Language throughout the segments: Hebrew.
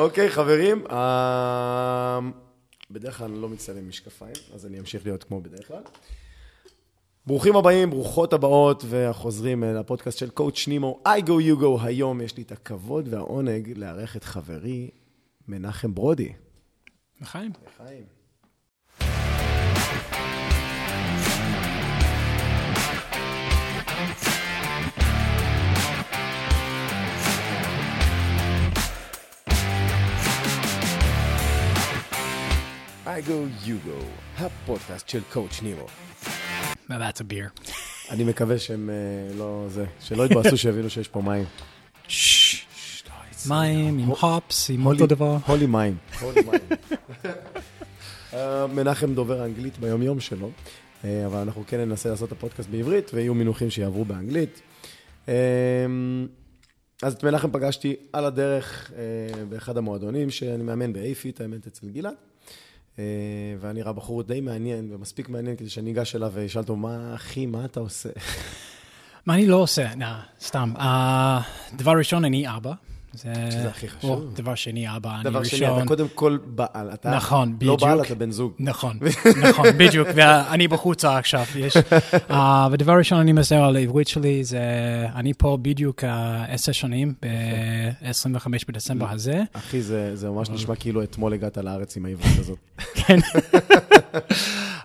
אוקיי, חברים, אה, בדרך כלל אני לא מצטלם משקפיים, אז אני אמשיך להיות כמו בדרך כלל. ברוכים הבאים, ברוכות הבאות והחוזרים אה, לפודקאסט של קואוצ' נימו, I go you go. היום יש לי את הכבוד והעונג לארח את חברי מנחם ברודי. לחיים. לחיים. I go you go, הפודקאסט של coach נימו. Now that's a beer. אני מקווה שהם אה, לא זה, שלא יתבאסו שיבינו שיש פה מים. מים עם hops, עם אותו דבר. הולי מים. הולי מים. אה, מנחם דובר אנגלית ביומיום שלו, אה, אבל אנחנו כן ננסה לעשות את הפודקאסט בעברית, ויהיו מינוחים שיעברו באנגלית. אה, אז את מנחם פגשתי על הדרך אה, באחד המועדונים, שאני מאמן באייפיט, האמת אצל גלעד. אה, ואני נראה בחור די מעניין, ומספיק מעניין כדי שאני אגש אליו ואשאל אותו, מה, אחי, מה אתה עושה? מה אני לא עושה? נה, סתם. אה, דבר ראשון, אני אבא. זה שזה הכי חשוב. או, דבר שני, אבא, אני דבר שני, ראשון. אתה קודם כל בעל. אתה נכון, לא בדיוק. בעל, אתה בן זוג. נכון, נכון, בדיוק, ואני בחוצה עכשיו, יש. אה, ודבר ראשון אני מסר על העברית שלי, זה, אני פה בדיוק אה, עשר שנים, ב-25 בדצמבר הזה. אחי, זה, זה ממש נשמע כאילו אתמול הגעת לארץ עם העברית הזאת. כן.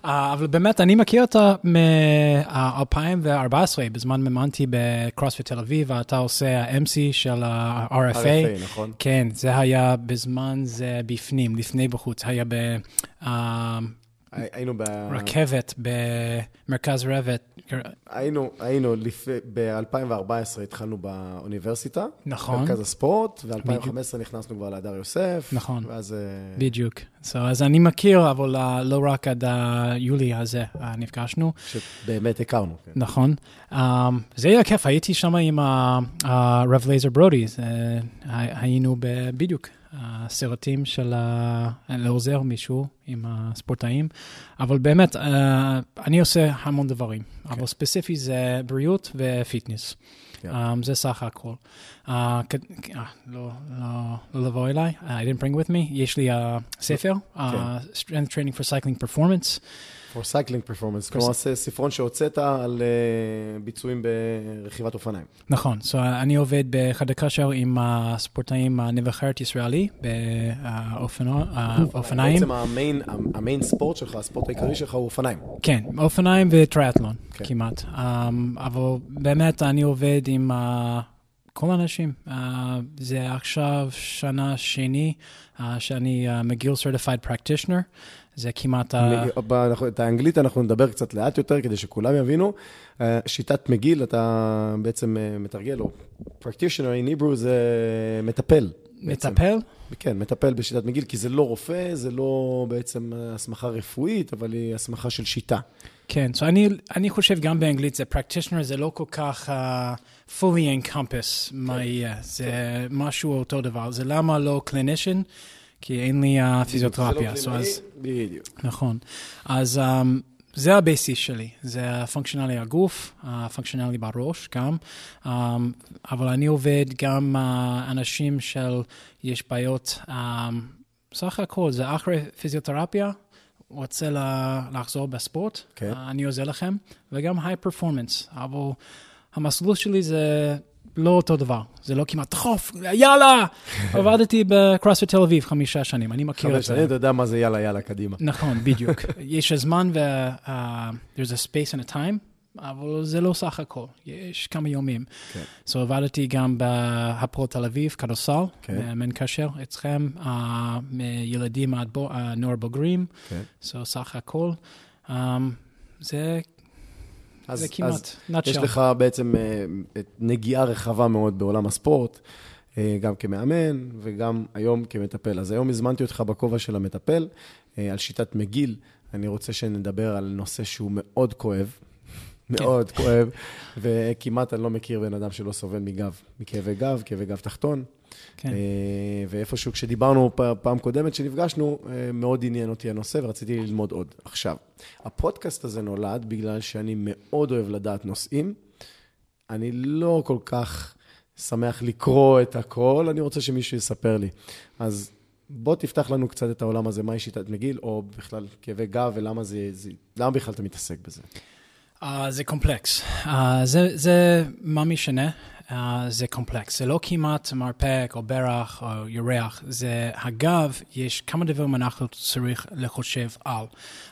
אה, אבל באמת, אני מכיר אותה מ-2014, בזמן מימנתי בקרוספיט תל אביב, ואתה עושה ה-MC של ה-RFA. RFA, נכון? כן, זה היה בזמן זה בפנים, לפני בחוץ, היה היינו ב... ברכבת, במרכז רבת. היינו, היינו, לפ... ב-2014 התחלנו באוניברסיטה. נכון. מרכז הספורט, ו-2015 נכנסנו כבר להדר יוסף. נכון. ואז... אה, בדיוק. So, אז אני מכיר, אבל אה, לא רק עד היולי הזה אה, נפגשנו. שבאמת הכרנו. כן. נכון. Um, זה היה כיף, הייתי שם עם הרב לייזר ברודי, היינו בדיוק, הסרטים של ה- לעוזר מישהו עם הספורטאים, אבל באמת, uh, אני עושה המון דברים, אבל ספציפי זה בריאות ו fitness. כן. Um, זה סך הכל. Uh, כ- uh, לא, לא, לא לבוא אליי, I didn't bring with me, יש לי uh, ספר, uh, Strength Training for Cycling Performance. For Cycling Performance, כלומר, ספרון שהוצאת על אה, ביצועים ברכיבת אופניים. נכון, so, אני עובד בחדר כושר עם הספורטאים הנבחרת ישראלי באופניים. בעצם המיין, ספורט שלך, הספורט העיקרי שלך הוא אופניים. כן, אופניים וטריאטלון כן. כמעט. Um, אבל באמת אני עובד עם uh, כל האנשים. Uh, זה עכשיו שנה שני uh, שאני מגיל Certified Practitioner. זה כמעט... ה- את האנגלית אנחנו נדבר קצת לאט יותר, כדי שכולם יבינו. אה, שיטת מגיל, אתה בעצם אה, מתרגל, או practitioner in Hebrew זה מטפל. בעצם. מטפל? כן, מטפל בשיטת מגיל, כי זה לא רופא, זה לא בעצם אה, הסמכה רפואית, אבל היא הסמכה של שיטה. כן, so אני, אני חושב גם באנגלית זה practitioner, זה לא כל כך uh, fully encompass מה יהיה, זה משהו אותו דבר. זה למה לא clinician? כי אין לי uh, פיזיותרפיה. זה לא אז, בדיוק. נכון. אז um, זה הבסיס שלי, זה הפונקציונלי הגוף, הפונקציונלי בראש גם, um, אבל אני עובד גם uh, אנשים של, יש בעיות, um, סך הכל זה אחרי פיזיותרפיה, רוצה לה, לחזור בספורט, כן. uh, אני עוזר לכם, וגם high performance, אבל המסלול שלי זה לא אותו דבר, זה לא כמעט דחוף, יאללה! עבדתי בקרוספיט תל אביב חמישה שנים, אני מכיר את חמש זה. שנים, אתה יודע מה זה יאללה, יאללה, קדימה. נכון, בדיוק. יש זמן ו... Uh, there's a space and a time, אבל זה לא סך הכל, יש כמה יומים. כן. So עבדתי גם בהפועל תל אביב, כדורסל, כן. מאמן כושר אצלכם, uh, מילדים עד בו, uh, נוער בוגרים, כן. so סך הכל. Um, זה, אז- זה אז כמעט, יש. לך בעצם אה, נגיעה רחבה מאוד בעולם הספורט, אה, גם כמאמן וגם היום כמטפל. אז היום הזמנתי אותך בכובע של המטפל אה, על שיטת מגיל. אני רוצה שנדבר על נושא שהוא מאוד כואב, מאוד כואב, וכמעט אני לא מכיר בן אדם שלא סובל מגב, מכאבי גב, כאבי גב תחתון. כן. אה, ואיפשהו כשדיברנו פעם קודמת שנפגשנו, אה, מאוד עניין אותי הנושא ורציתי ללמוד עוד. עכשיו, הפודקאסט הזה נולד בגלל שאני מאוד אוהב לדעת נושאים. אני לא כל כך שמח לקרוא את הכל, אני רוצה שמישהו יספר לי. אז בוא תפתח לנו קצת את העולם הזה, מהי שיטת מגיל, או בכלל כאבי גב, ולמה זה, זה, למה בכלל אתה מתעסק בזה? Uh, זה קומפלקס. Uh, זה, זה מה משנה, זה קומפלקס. זה לא כמעט מרפק או ברך או ירח, זה הגב, יש כמה דברים אנחנו צריך לחושב על.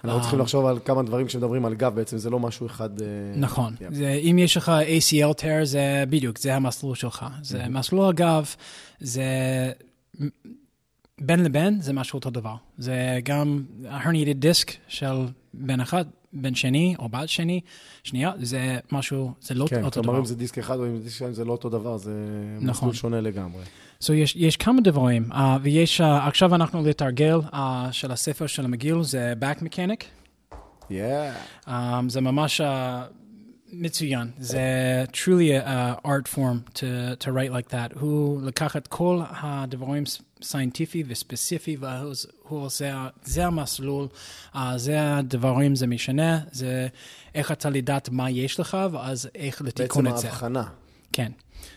אנחנו צריכים לחשוב על כמה דברים שמדברים על גב, בעצם זה לא משהו אחד... אה, נכון. Yeah. זה, אם יש לך ACL tear, זה בדיוק, זה המסלול שלך. זה מסלול הגב, זה... בין לבין זה משהו אותו דבר. זה גם herniated דיסק של בן אחד, בן שני או בת שני, שנייה, זה משהו, זה לא כן, אותו כלומר דבר. אם זה דיסק אחד או אם זה דיסק שתיים, זה לא אותו דבר, זה נכון. מסלול שונה לגמרי. So יש, יש כמה דברים, uh, ויש, uh, עכשיו אנחנו לתרגל uh, של הספר של המגיל, זה Back Mechanic. Yeah. Um, זה ממש uh, מצוין. זה truly a art form to, to write like that. הוא לקח את כל הדברים סיינטיפי וספציפי, והוא עושה, זה המסלול, uh, זה הדברים, זה משנה, זה איך אתה לדעת מה יש לך, ואז איך לתיקון בעצם את זה. ההבחנה. כן.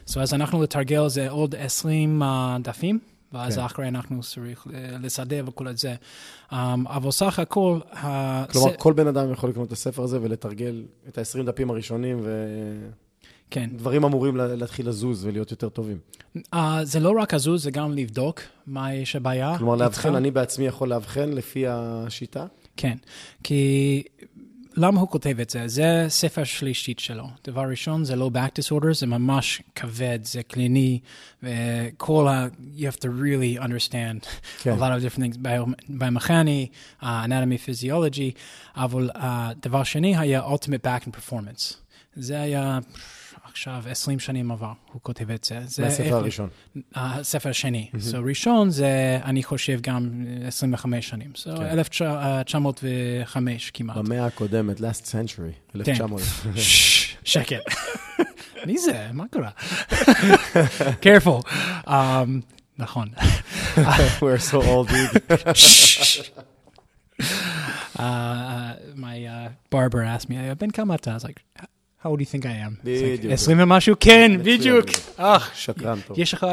So אז אנחנו לתרגל זה עוד 20 uh, דפים, ואז כן. אחרי אנחנו צריך אה, לסדר וכל את זה. Um, אבל סך הכל... כלומר, זה- כל בן אדם יכול לקנות את הספר הזה ולתרגל את ה-20 דפים הראשונים, כן. ודברים אמורים לה- להתחיל לזוז ולהיות יותר טובים. Uh, זה לא רק הזוז, זה גם לבדוק מה יש הבעיה. כלומר, לאבחן. אני בעצמי יכול לאבחן לפי השיטה? כן, כי למה הוא כותב את זה? זה ספר שלישית שלו. דבר ראשון, זה לא back disorder, זה ממש כבד, זה קליני, וכל ה... you have to really understand כן. a lot of different things, biomechany, uh, anatomy, physiology, אבל uh, דבר שני היה ultimate back and performance. זה היה עכשיו 20 שנים עבר, הוא כותב את זה. זה איך- מהספר הראשון. הספר השני. So ראשון זה, אני חושב, גם 25 שנים. So כן. 1905 כמעט. במאה הקודמת, last century, 1900. ששש, שקט. מי זה? מה קרה? careful. Um, נכון. We're so old, dude. Uh, uh, my uh, barber asked me, בן כמה אתה? I was like, how old do you think I am? בדיוק. 20 ומשהו? כן, בדיוק. אך, שקרן טוב. יש לך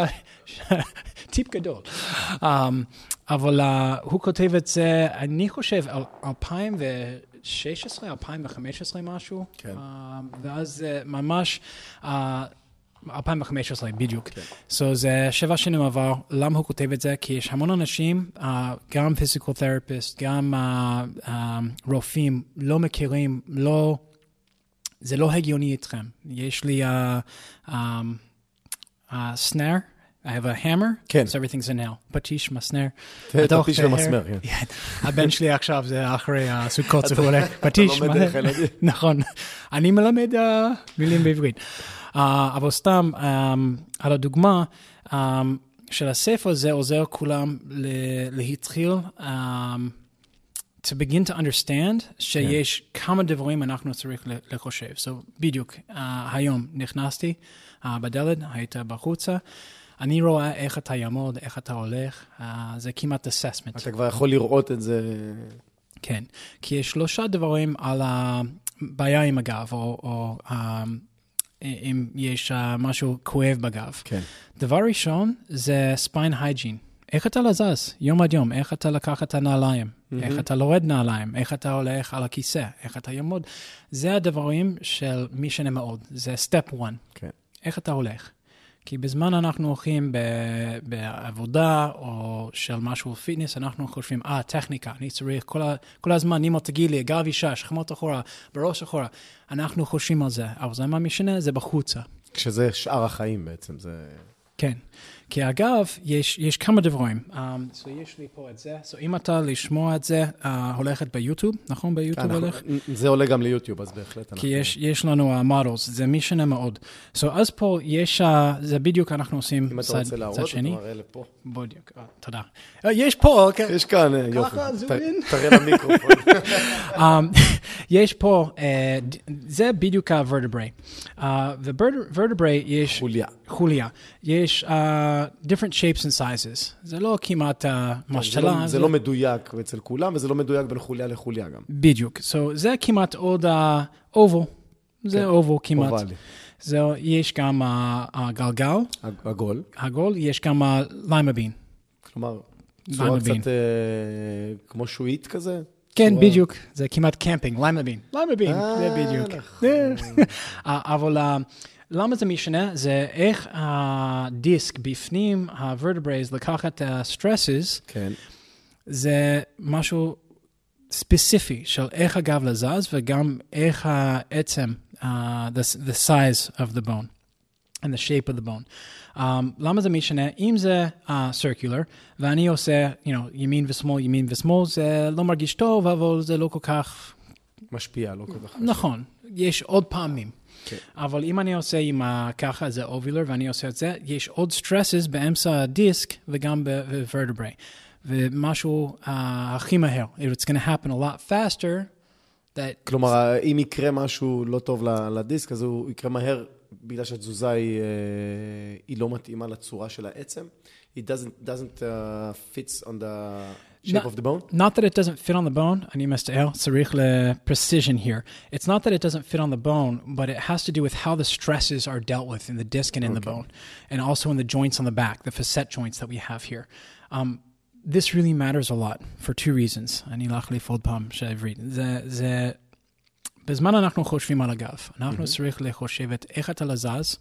טיפ גדול. Um, אבל uh, הוא כותב את זה, אני חושב, על 2016, 2015 משהו. כן. Uh, ואז ממש, uh, 2015 בדיוק. כן. So זה שבע שנים עבר. למה הוא כותב את זה? כי יש המון אנשים, uh, גם פיזיקל תרפיסט, גם uh, uh, רופאים, לא מכירים, לא... זה לא הגיוני איתכם. יש לי a um, a snare, I have a hammer, כן. so everything's a nail. פטיש, מסנר. כן, פטיש. ומסמר, כן. כן. הבן שלי עכשיו, זה אחרי הסוכות, הוא הולך, פטיש, לומד מה- דרך הילדים. נכון. אני מלמד אה, מילים בעברית. אה, אבל סתם, אה, על הדוגמה אה, של הספר, זה עוזר כולם להתחיל, אה, to begin to understand שיש כמה דברים אנחנו צריכים לחושב. So, בדיוק, uh, היום נכנסתי uh, בדלת, היית בחוצה, אני רואה איך אתה יעמוד, איך אתה הולך, uh, זה כמעט assessment. אתה כבר יכול לראות את זה. כן, כי יש שלושה דברים על הבעיה עם הגב, או, או um, אם יש uh, משהו כואב בגב. כן. דבר ראשון זה spine hygiene. איך אתה לזז יום עד יום, איך אתה לקח את הנעליים, mm-hmm. איך אתה לורד נעליים, איך אתה הולך על הכיסא, איך אתה יעמוד. זה הדברים של מי משנה מאוד, זה step one. כן. איך אתה הולך. כי בזמן אנחנו הולכים ב- בעבודה או של משהו fitness, אנחנו חושבים, אה, טכניקה, אני צריך כל, ה- כל הזמן, נימו תגיד לי, גב ישר, שכמות אחורה, בראש אחורה. אנחנו חושבים על זה, אבל זה מה משנה, זה בחוצה. כשזה שאר החיים בעצם, זה... כן. כי אגב, יש, יש כמה דברים. Um, so יש לי פה את זה. So אם אתה לשמוע את זה, uh, הולכת ביוטיוב, נכון? ביוטיוב אנחנו- הולך? זה עולה גם ליוטיוב, אז בהחלט אנחנו... כי יש, יש לנו המודלס, זה משנה מאוד. So אז פה יש, uh, זה בדיוק אנחנו עושים אם אתה צד, רוצה צד להראות, אתה שני. מראה לפה. בדיוק, אה, תודה. אה, יש פה, כן. יש כאן, אה, יופי. ככה, אין. תראה למיקרופון. um, יש פה, uh, זה בדיוק ה-vertebrae. Uh, ו-vertebrae יש חוליה. חוליה. יש uh, different shapes and sizes. זה לא כמעט uh, זה משתלה. לא- זה לא מדויק אצל כולם, וזה לא מדויק בין חוליה לחוליה גם. בדיוק. So, זה כמעט עוד ה-oval. זה כן, oval כמעט. אובלי. זהו, יש גם uh, הגלגל, עגול. הגול, יש גם ליימבין. כלומר, צורה. קצת אה, כמו שועית כזה? כן, צורה- בדיוק, זה כמעט קמפינג, ליימבין. ליימבין, זה אה, בדיוק. נכון. אה, אבל אה, למה זה משנה? זה איך הדיסק בפנים, ה-vertebrae, לקחת את ה-stresses, כן. זה משהו ספציפי של איך הגב זז וגם איך העצם, uh, the, the size of the bone and the shape of the bone. Um, למה זה משנה? אם זה uh, circular, ואני עושה, you know, ימין ושמאל, ימין ושמאל, זה לא מרגיש טוב, אבל זה לא כל כך משפיע, לא כל כך... נכון, יש עוד פעמים. כן. אבל אם אני עושה עם ה- ככה, זה אובולר, ואני עושה את זה, יש עוד stresses באמצע הדיסק וגם ב-vertebrae. ומשהו uh, הכי מהר. It's going to happen a lot faster. That, כלומר, אם יקרה משהו לא טוב לדיסק, אז הוא יקרה מהר, בגלל שהתזוזה היא, אה, היא לא מתאימה לצורה של העצם. It doesn't, doesn't uh, fits on the shape No. of the bone. not that it doesn't fit on the bone, אני מסתער, צריך ל-precision here. It's not that it doesn't fit on the bone, but it has to do with how the stresses are dealt with in the disc and in the Okay. bone, and also in the joints on the back, the facet joints that we have here. Um, this really matters a lot for two reasons. אני אלך לפעול פעם שעברית. זה, זה, בזמן אנחנו חושבים על הגב, אנחנו צריך לחושב את איך אתה לזז,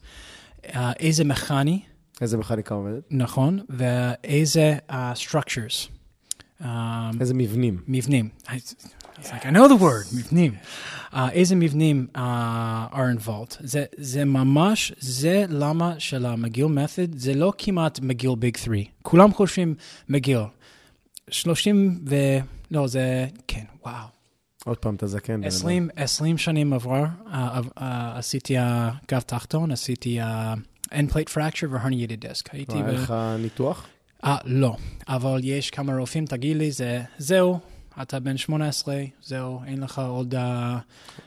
אה, איזה מכני, איזה מכניקה עובדת? נכון, ואיזה uh, structures. Um, איזה מבנים. מבנים. I, I was like, I know the word, מבנים. Uh, איזה מבנים uh, are involved. זה, זה ממש, זה למה של המגיל method, זה לא כמעט מגיל ביג 3. כולם חושבים מגיל. 30 ו... לא, זה... כן, וואו. עוד פעם, אתה זקן. בן אדם. 20, 20 שנים עבר, uh, uh, עשיתי גב תחתון, עשיתי end plate fracture ו-herniated disc. הייתי היה. לך ניתוח? אה, לא. אבל יש כמה רופאים, תגיד לי, זה, זהו, אתה בן 18, זהו, אין לך עוד, אה,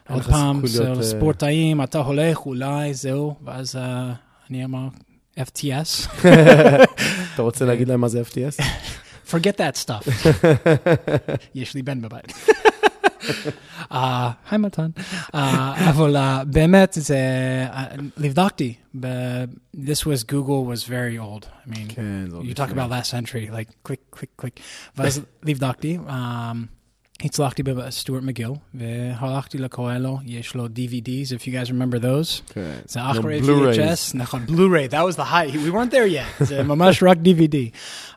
אין עוד פעם, סיכוי להיות, זה אה, ספורטאים, אתה הולך, אולי, זהו, ואז אה, אני אמר, FTS, אתה רוצה להגיד להם מה זה FTS? forget that stuff. יש לי בן בבית. אה, היי מתן. אה, אבל אה, באמת, זה, אה, לבדקתי, ב- this was, Google was very old. I mean, כן, זה עוד you talk לפני. about last century, like click, click, click. ואז לבדקתי, um, הצלחתי בסטוארט מגיל, והלכתי לקואלו, יש לו DVDs, if you guys remember those. כן. זה גם אחרי Blu-rays. VHS, נכון, Blu-ray, that was the high, we weren't there yet, זה ממש רק DVD.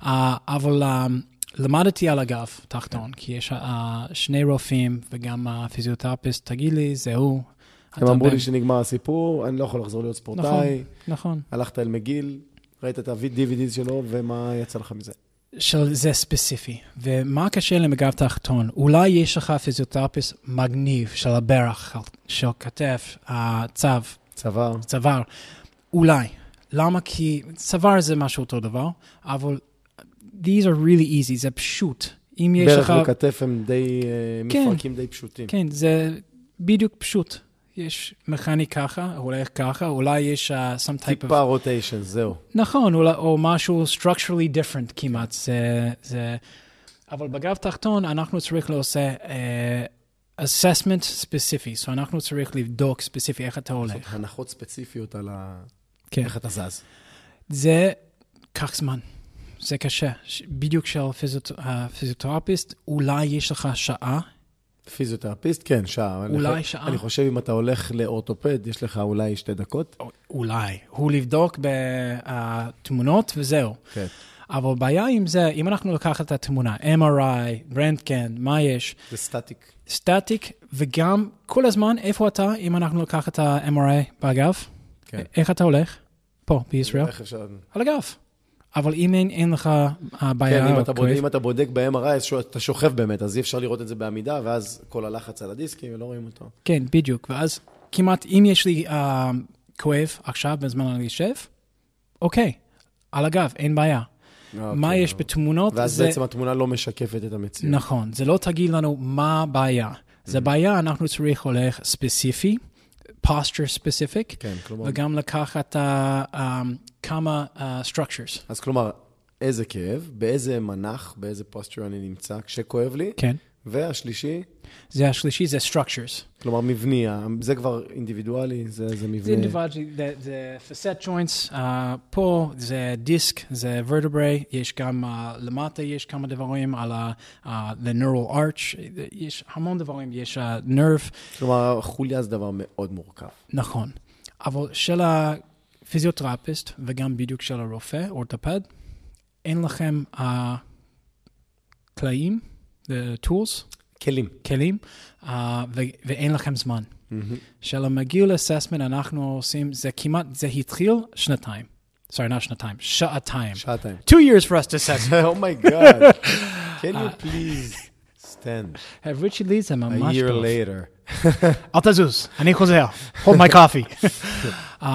Uh, אבל um, למדתי על הגב תחתון, כי יש uh, שני רופאים וגם הפיזיותרפיסט, תגיד לי, זה הוא. הם אמרו לי שנגמר הסיפור, אני לא יכול לחזור להיות ספורטאי. נכון. הלכת אל מגיל, ראית את ה-DVD שלו, ומה יצא לך מזה? של זה ספציפי. ומה קשה להם בגב תחתון? אולי יש לך פיזיותרפיסט מגניב של הברך, של כתף, הצו, צוואר. צוואר. אולי. למה? כי צוואר זה משהו אותו דבר, אבל these are really easy, זה פשוט. אם יש ברך לך... וכתף הם די, אה, כן. מפרקים די פשוטים. כן, זה בדיוק פשוט. יש מכני ככה, הולך ככה, אולי יש uh, some type of... טיפה רוטיישן, זהו. נכון, או, או משהו structurally different כמעט. זה, זה... אבל בגב תחתון אנחנו צריכים לעושה uh, assessment ספציפי, so אנחנו צריכים לבדוק ספציפי איך אתה הולך. הנחות ספציפיות על ה... כן. איך אתה זז. זה קח זמן, זה קשה. בדיוק של פיזיות- הפיזיותרפיסט, אולי יש לך שעה, פיזיותרפיסט, כן, שעה. אני אולי חו- שעה. אני חושב אם אתה הולך לאורתופד, יש לך אולי שתי דקות. או- אולי, הוא לבדוק בתמונות וזהו. כן. אבל בעיה עם זה, אם אנחנו לקחת את התמונה, MRI, רנטגן, מה יש? זה סטטיק. סטטיק, וגם כל הזמן, איפה אתה, אם אנחנו ניקח את ה-MRI באגף? כן. איך אתה הולך? פה, בישראל? איך אפשר... על הגב. אבל אם אין, אין לך אה, בעיה... כן, אם אתה, בודק, כאב, אם אתה בודק ב-MRI, אתה שוכב באמת, אז אי אפשר לראות את זה בעמידה, ואז כל הלחץ על הדיסקים, ולא רואים אותו. כן, בדיוק. ואז כמעט, אם יש לי אה, כואב עכשיו בזמן אני יושב, אוקיי, על הגב, אין בעיה. מה אוקיי. יש בתמונות? ואז זה... בעצם התמונה לא משקפת את המציאות. נכון, זה לא תגיד לנו מה הבעיה. זה בעיה, אנחנו צריך הולך ספציפי, posture specific, כן, כלומר... וגם לקחת uh, um, כמה uh, structures. אז כלומר, איזה כאב, באיזה מנח, באיזה פוסטר אני נמצא כשכואב לי, כן, והשלישי, זה השלישי, זה structures. כלומר מבני, זה כבר אינדיבידואלי, זה, זה זה מבנה. אינדיבידואלי, זה- זה facet joints, uh, פה זה דיסק, זה vertebrae, יש גם uh, למטה, יש כמה דברים על ה- uh, the neural arch, יש המון דברים, יש uh, nerve, כלומר, חוליה זה דבר מאוד מורכב. נכון. אבל של הפיזיותרפיסט וגם בדיוק של הרופא, אורתופד, אין לכם uh, קלעים, tools, כלים. כלים, uh, ו- ואין לכם זמן. של המגיל אססמנט אנחנו עושים, זה כמעט, זה התחיל שנתיים. sorry, not שנתיים, שעתיים. שעתיים. Two years for us to assess. אומייגאד. Can you please stand ריצ'י לי זה a ממש year טוב. later? אל תזוז, אני חוזר, hold my coffee. um,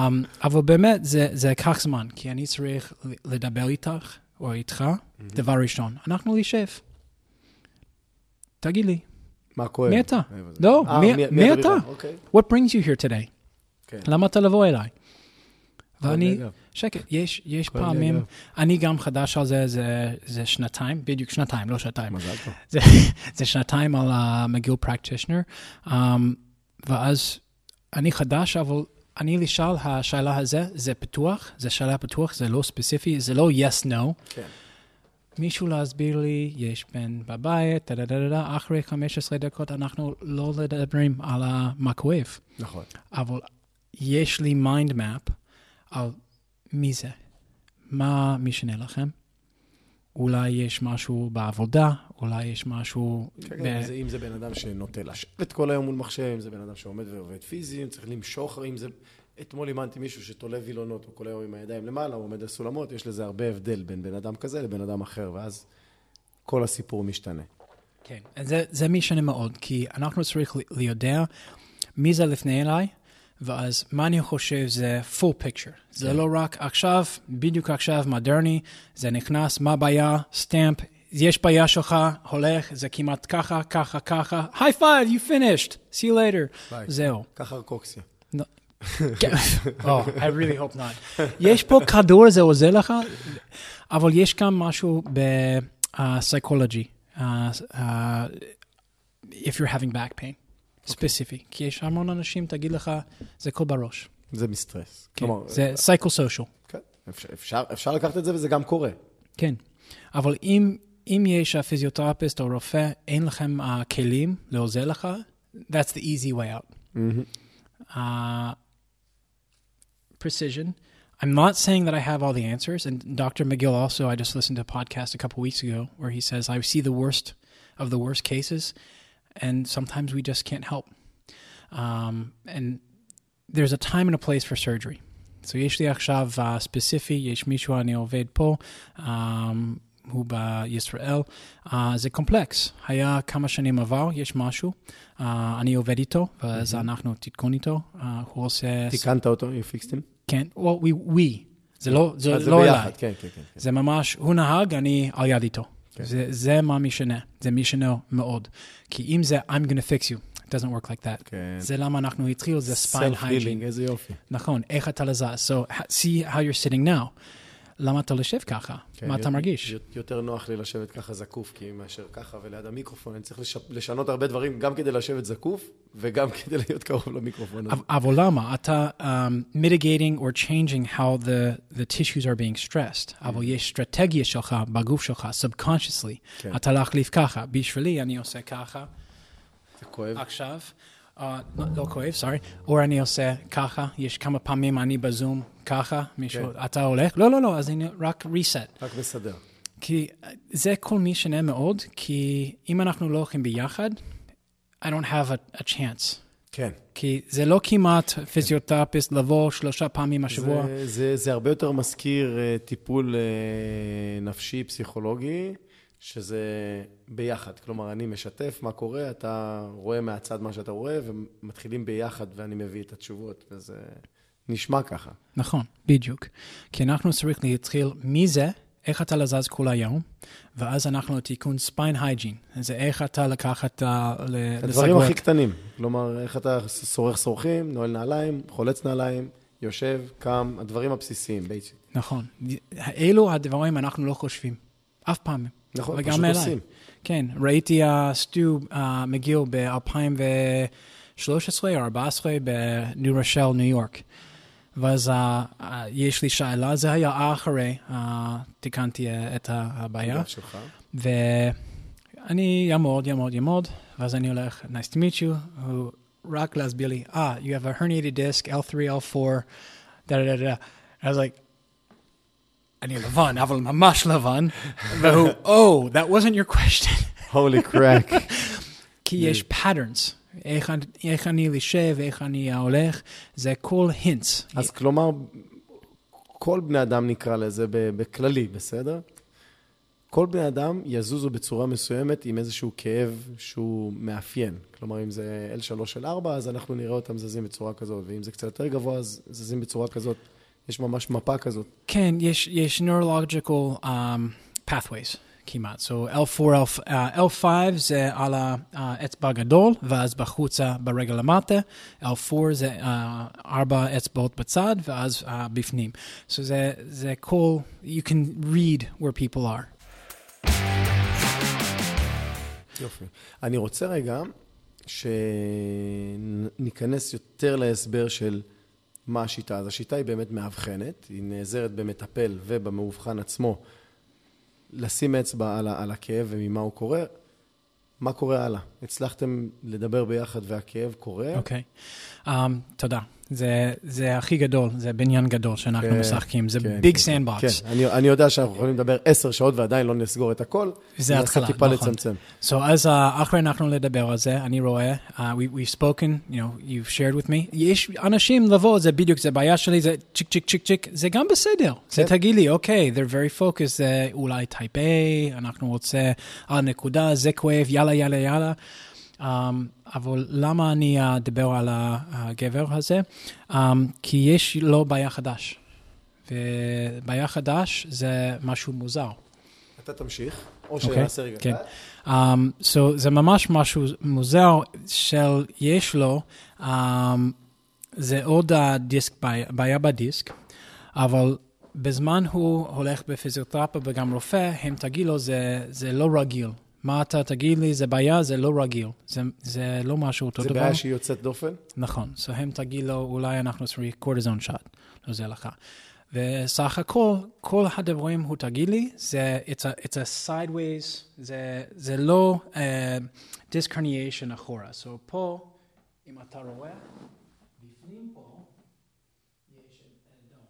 אבל באמת, זה, זה ייקח זמן, כי אני צריך לדבר איתך, או איתך, דבר ראשון, אנחנו נשב. תגיד לי, מה כואב? מי אתה? אה, לא, אה, מי- אתה? אוקיי. what brings you here today? כן. למה אתה לבוא אליי? ואני. שקט, יש, יש פעמים. אני גם חדש על זה, זה, זה שנתיים, בדיוק שנתיים, לא שעתיים. מזל טוב. זה, זה שנתיים על המגיל practitioner, um, ואז אני חדש, אבל אני לשאול, השאלה הזה, זה פתוח, זה שאלה פתוח, זה לא ספציפי, זה לא yes, no. כן. מישהו להסביר לי, יש בן בבית, דה דה דה דה אחרי 15 דקות אנחנו לא מדברים על מה כואב. נכון. אבל יש לי mind map על מי זה, מה משנה לכם. אולי יש משהו בעבודה, אולי יש משהו... כן, ב- זה- אם זה בן אדם שנוטה לשבת כל היום מול מחשב, אם זה בן אדם שעומד ועובד פיזי, אם צריך למשוך, אם זה... אתמול אימנתי מישהו שתולה וילונות, הוא כל היום עם הידיים למעלה, הוא עומד על סולמות, יש לזה הרבה הבדל בין בן אדם כזה לבן אדם אחר, ואז כל הסיפור משתנה. כן. זה, זה משנה מאוד, כי אנחנו צריכים ליודע מי זה לפני אליי, ואז מה אני חושב זה full picture. זה כן. לא רק עכשיו, בדיוק עכשיו, מודרני, זה נכנס, מה הבעיה, סטמפ, יש בעיה שלך, הולך, זה כמעט ככה, ככה, ככה, high five, you finished, see you later. ביי. זהו. ככה רקוקסיה. כן. oh, I really hope not. יש פה כדור, זה עוזר לך, אבל יש גם משהו בפסיכולוגי, uh, if you're having back pain, ספציפי. כי יש המון אנשים, תגיד לך, זה הכל בראש. זה מסטרס. כן. כלומר, זה סייקו-סושיאל. כן, אפשר, אפשר, אפשר לקחת את זה וזה גם קורה. כן. אבל אם, אם יש פיזיותרפיסט או רופא, אין לכם uh, כלים לעוזר לך, that's the easy way out. uh, precision. I'm not saying that I have all the answers. And Dr. McGill also, I just listened to a podcast a couple weeks ago where he says, I see the worst of the worst cases, and sometimes we just can't help. Um, and there's a time and a place for surgery. So יש לי עכשיו uh, ספציפי, יש מישהו אני עובד פה, um, הוא בישראל, uh, זה קומפלקס. היה כמה שנים עבר, יש משהו, uh, אני עובד איתו, ואז אנחנו תתקון איתו, uh, הוא עושה... תיקנת אותו, you fixed him? כן, well, we, we. זה לא, זה אז זה לא ביחד, אליי. כן, כן, כן. כן. זה ממש, הוא נהג, אני על יד איתו. כן. זה, זה מה משנה, זה משנה מאוד. כי אם זה I'm gonna fix you, it doesn't work like that. כן. זה למה אנחנו התחילו, זה spine Self-healing, hygiene. איזה יופי. נכון, איך אתה לזז. So, see how you're sitting now. למה אתה יושב ככה? כן, מה אתה מרגיש? יותר נוח לי לשבת ככה זקוף, כי מאשר ככה וליד המיקרופון, אני צריך לש- לשנות הרבה דברים, גם כדי לשבת זקוף, וגם כדי להיות קרוב למיקרופון. אבל- אבל למה? אתה um, mitigating or changing how the, the tissues are being stressed. אבל יש אסטרטגיה שלך בגוף שלך, subconsciously. כן. אתה להחליף ככה. בשבילי אני עושה ככה זה כואב. עכשיו. Uh, לא, לא כואב, סורי. או אני עושה ככה, יש כמה פעמים אני בזום ככה, מישהו, כן. אתה הולך? לא, לא, לא, אז אני רק reset. רק מסדר. כי אה, זה כל משנה מאוד, כי אם אנחנו לא הולכים ביחד, I don't have a, a chance. כן. כי זה לא כמעט פיזיותרפיסט לבוא שלושה פעמים השבוע. זה, זה, זה הרבה יותר מזכיר אה, טיפול נפשי, פסיכולוגי, שזה ביחד. כלומר, אני משתף מה קורה, אתה רואה מהצד מה שאתה רואה, ומתחילים ביחד, ואני מביא את התשובות, וזה נשמע ככה. נכון, בדיוק. כי אנחנו צריכים להתחיל מזה, איך אתה לזז כל היום, ואז אנחנו לתיקון spine hygiene. זה איך אתה לקחת, אה, ל- הדברים לסגור- הכי קטנים. כלומר, איך אתה שורח שורחים, נועל נעליים, חולץ נעליים, יושב, קם, הדברים הבסיסיים, basic. נכון. אלו הדברים אנחנו לא חושבים. אף פעם. נכון, וגם פשוט אליי. עושים. כן, ראיתי uh, סטו uh, מגיל ב-2013 או 2014 בניו רושל, ניו יורק. ואז uh, uh, יש לי שאלה, זה היה אחרי uh, תיקנתי uh, את הבעיה. ואני יעמוד, יעמוד, יעמוד, ואז אני הולך, nice to meet you, הוא רק להסביר לי, אה, you have a herniated disc, L3, L4, da da da da. I was like, אני לבן, אבל ממש לבן, והוא, oh, that wasn't your question. הולי קרק. כי יש patterns. איך, איך אני יושב, איך אני הולך, זה כל hints. אז כלומר, כל בני אדם נקרא לזה בכללי, בסדר? כל בני אדם יזוזו בצורה מסוימת עם איזשהו כאב שהוא מאפיין. כלומר, אם זה L3 של 4, אז אנחנו נראה אותם זזים בצורה כזאת, ואם זה קצת יותר גבוה, אז זזים בצורה כזאת. יש ממש מפה כזאת. כן, יש, יש neurological um, pathways כמעט. So L4, L, uh, L5 זה על האצבע הגדול, ואז בחוצה ברגל למטה. L4 זה uh, ארבע אצבעות בצד, ואז uh, בפנים. So זה, זה כל, you can read where people are. יופי. אני רוצה רגע שניכנס יותר להסבר של מה השיטה. אז השיטה היא באמת מאבחנת, היא נעזרת במטפל ובמאובחן עצמו לשים אצבע על, על הכאב וממה הוא קורה. מה קורה הלאה? הצלחתם לדבר ביחד והכאב קורה? אוקיי. Um, תודה. זה, זה הכי גדול, זה בניין גדול שאנחנו כן, משחקים, זה כן, big כן. sandbox. כן, אני, אני יודע שאנחנו יכולים לדבר עשר שעות ועדיין לא נסגור את הכל. זה ננסה התחלה, טיפה נכון. לצמצם. So אז uh, אחרי אנחנו לדבר על זה, אני רואה, uh, we, we've spoken, you know, you've shared with me. יש אנשים לבוא, זה בדיוק, זה בעיה שלי, זה צ'יק צ'יק צ'יק צ'יק, זה גם בסדר. זה כן. תגיד לי, אוקיי, they're very focused, זה אולי type A, אנחנו רוצה על נקודה, זה כואב, יאללה, יאללה, יאללה. Um, אבל למה אני אדבר על הגבר הזה? Um, כי יש לו בעיה חדש. ובעיה חדש זה משהו מוזר. אתה תמשיך, או אוקיי, שנעשה רגע. כן. Um, so זה ממש משהו מוזר של יש לו, um, זה עוד הדיסק, בעיה, בעיה בדיסק, אבל בזמן הוא הולך בפיזיותרפיה וגם רופא, הם תגיד לו זה, זה לא רגיל. מה אתה תגיד לי, זה בעיה, זה לא רגיל. זה, זה לא משהו אותו זה דבר. בעיה שהיא יוצאת דופן? נכון, so הם תגיד לו, אולי אנחנו צריכים קורטיזון שט, לא זה לך. וסך הכל, כל הדברים הוא תגיד לי, זה, it's a, it's a sideways, זה, זה לא uh, disc herniation אחורה. So פה, אם אתה רואה, בפנים פה, יש אדום.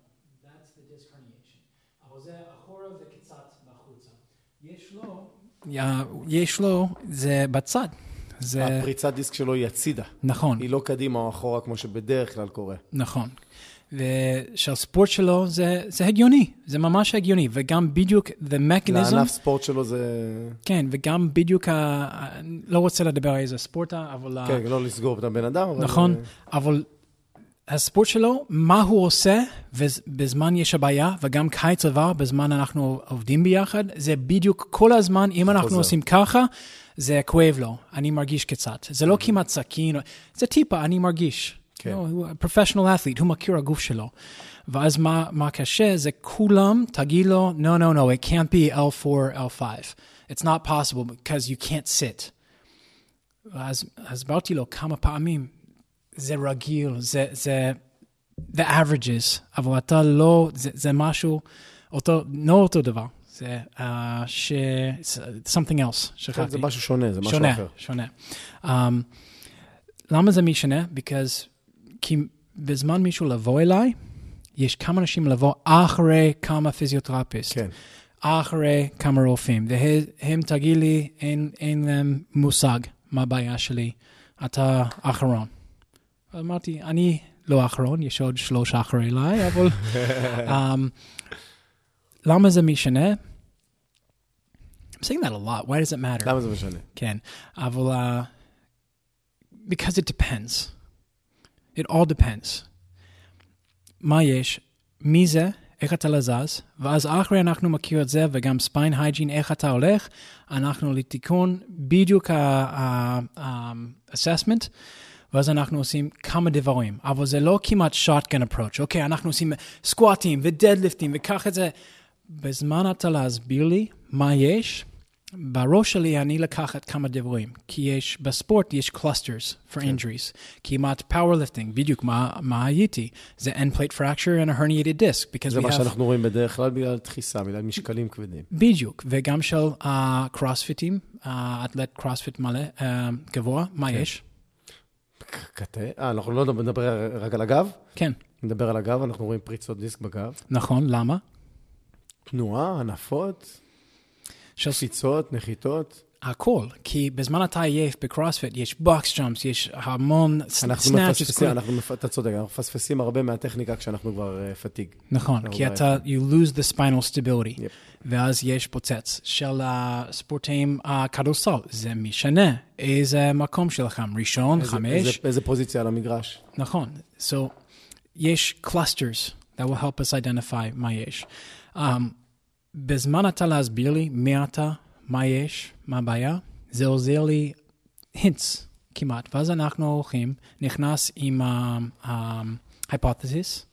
That's the disc herniation. אבל זה אחורה וקצת בחוצה. יש לו, יש לו, זה בצד. זה, הפריצת דיסק שלו היא הצידה. נכון. היא לא קדימה או אחורה כמו שבדרך כלל קורה. נכון. ושהספורט שלו זה, זה הגיוני, זה ממש הגיוני, וגם בדיוק the mechanism, לענף ספורט שלו זה... כן, וגם בדיוק, ה, ה- לא רוצה לדבר על איזה ספורט, אבל, ה- כן, לא לסגור את הבן אדם, אבל... נכון, אבל הספורט שלו, מה הוא עושה בזמן יש הבעיה, וגם קיץ עבר, בזמן אנחנו עובדים ביחד, זה בדיוק כל הזמן, אם אנחנו חוזר. עושים ככה, זה כואב לו, אני מרגיש קצת. זה לא כמעט סכין, זה טיפה, אני מרגיש. כן. לא, הוא פרופשיונל את'ליט, הוא מכיר הגוף שלו. ואז מה, מה קשה זה כולם, תגיד לו, no, no, no, it can't be L4, L5. It's not possible because you can't sit. ואז הסברתי לו כמה פעמים, זה רגיל, זה, זה the averages, אבל אתה לא, זה, זה משהו, אותו, לא אותו דבר, זה uh, ש... something else, כן, שכחתי. זה משהו שונה, זה משהו שונה, אחר. שונה. Um, למה זה משנה? Because כי בזמן מישהו לבוא אליי, יש כמה אנשים לבוא אחרי כמה פיזיותרפיסט. כן. אחרי כמה רופאים, והם תגיד לי, אין, אין להם מושג מה הבעיה שלי, אתה אחרון. אמרתי, אני לא אחרון, יש עוד שלושה אחריי, אבל um, למה זה משנה? I'm saying that a lot, why does it matter? למה זה משנה? כן, אבל... Uh, because it depends. It all depends. מה יש? מי זה? איך אתה לזז? ואז אחרי אנחנו מכיר את זה, וגם ספיין הייג'ין, איך אתה הולך, אנחנו לתיקון בדיוק ה-assessment, ואז אנחנו עושים כמה דברים. אבל זה לא כמעט shotgun approach. אוקיי, אנחנו עושים סקואטים ודדליפטים, וקח את זה. בזמן אתה להסביר לי מה יש, בראש שלי אני לקחת כמה דברים, כי יש, בספורט יש clusters for injuries. כמעט powerlifting, בדיוק מה, מה הייתי? זה end plate fracture and a herniated disc. זה מה have- שאנחנו רואים בדרך כלל בגלל דחיסה, בגלל משקלים כבדים. בדיוק, וגם של הקרוספיטים, אתלט קרוספיט מלא, אה, גבוה, מה כן. יש? קטע. אה, אנחנו לא נדבר רק על הגב, כן, נדבר על הגב, אנחנו רואים פריצות דיסק בגב. נכון, למה? תנועה, הנפות, של קפיצות, נחיתות. הכל, כי בזמן אתה עייף בקרוספיט יש box jumps, יש המון snatches, מפספסים, אנחנו, מפ- אתה צודק, אנחנו מפספסים הרבה מהטכניקה כשאנחנו כבר uh, פתיג. נכון, כי אתה, you lose the spinal stability, Yep. ואז יש פוצץ. של הספורטאים הכדורסל, זה משנה איזה מקום שלכם, ראשון, איזה, חמש, איזה, איזה פוזיציה על המגרש. נכון. So, יש clusters that will help us identify מה יש. Um, בזמן אתה להסביר לי מי אתה, מה יש, מה הבעיה, זה עוזר לי hints כמעט. ואז אנחנו הולכים, נכנס עם ההיפותזיס,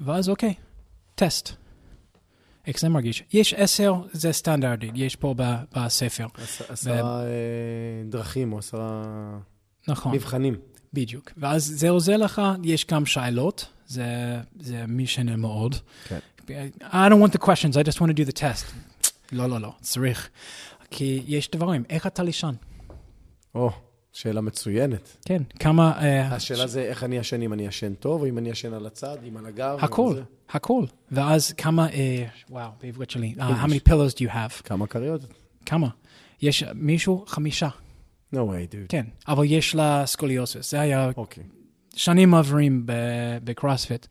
ואז אוקיי, טסט. איך זה מרגיש? יש עשר, זה סטנדרטי, יש פה בספר. עש, עשרה אה, דרכים או עשרה נכון. מבחנים. בדיוק. ואז זה עוזר לך, יש גם שאלות, זה, זה משנה מאוד. כן. I don't want the questions, I just want to do the test. לא, לא, לא, צריך. כי יש דברים, איך אתה לישון? או, שאלה מצוינת. כן, כמה... אה, השאלה זה איך אני ישן, אם אני ישן טוב, או אם אני ישן על הצד, אם על הגב. הכל. הכל. ואז כמה, אה, וואו, בעברית שלי, uh, how many pillows do you have? כמה כריות? כמה? יש מישהו? חמישה. No way, dude. כן, אבל יש לה scoliosis. זה היה אוקיי. שנים עוברים בקרוספיט,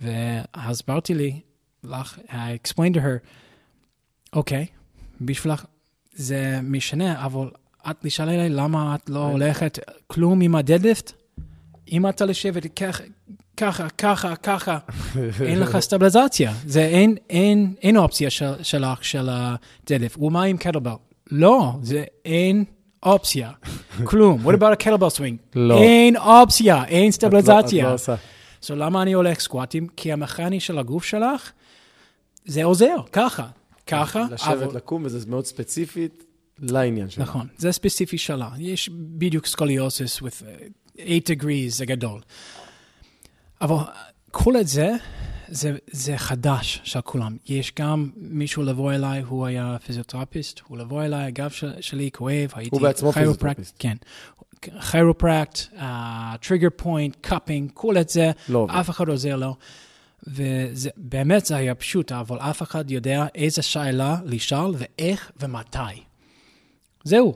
והסברתי לי, לך, I explained to her, אוקיי, בשבילך זה משנה, אבל את נשאלה לי למה את לא הולכת כלום עם הדדליפט? אם אתה לשבת ככה, ככה, ככה, אין לך סטביליזציה. זה אין, אין, אין אופציה של, שלך, של הדדליפט. ומה עם קטלבל? לא, זה אין אופציה. כלום. What about a kettlebell swing? לא. אין אופציה, אין את לא- את סטביליזציה. לא עושה. So למה אני הולך סקואטים? כי המכני של הגוף שלך, זה עוזר, ככה, ככה, לשבת, לקום, וזה מאוד ספציפית לעניין שלנו. נכון, זה ספציפי שלה. יש בדיוק scoliosis with uh, 8 degrees, זה גדול. אבל כל את זה, זה, זה חדש של כולם. יש גם מישהו לבוא אליי, הוא היה פיזיותרפיסט, הוא לבוא אליי, הגב של, שלי כואב, הייתי... הוא בעצמו פיזיותרפיסט. כן. כירופרקט, trigger point, cupping, כל את זה, לא. אף אחד עוזר לו. ובאמת זה היה פשוט, אבל אף אחד יודע איזה שאלה לשאול ואיך ומתי. זהו.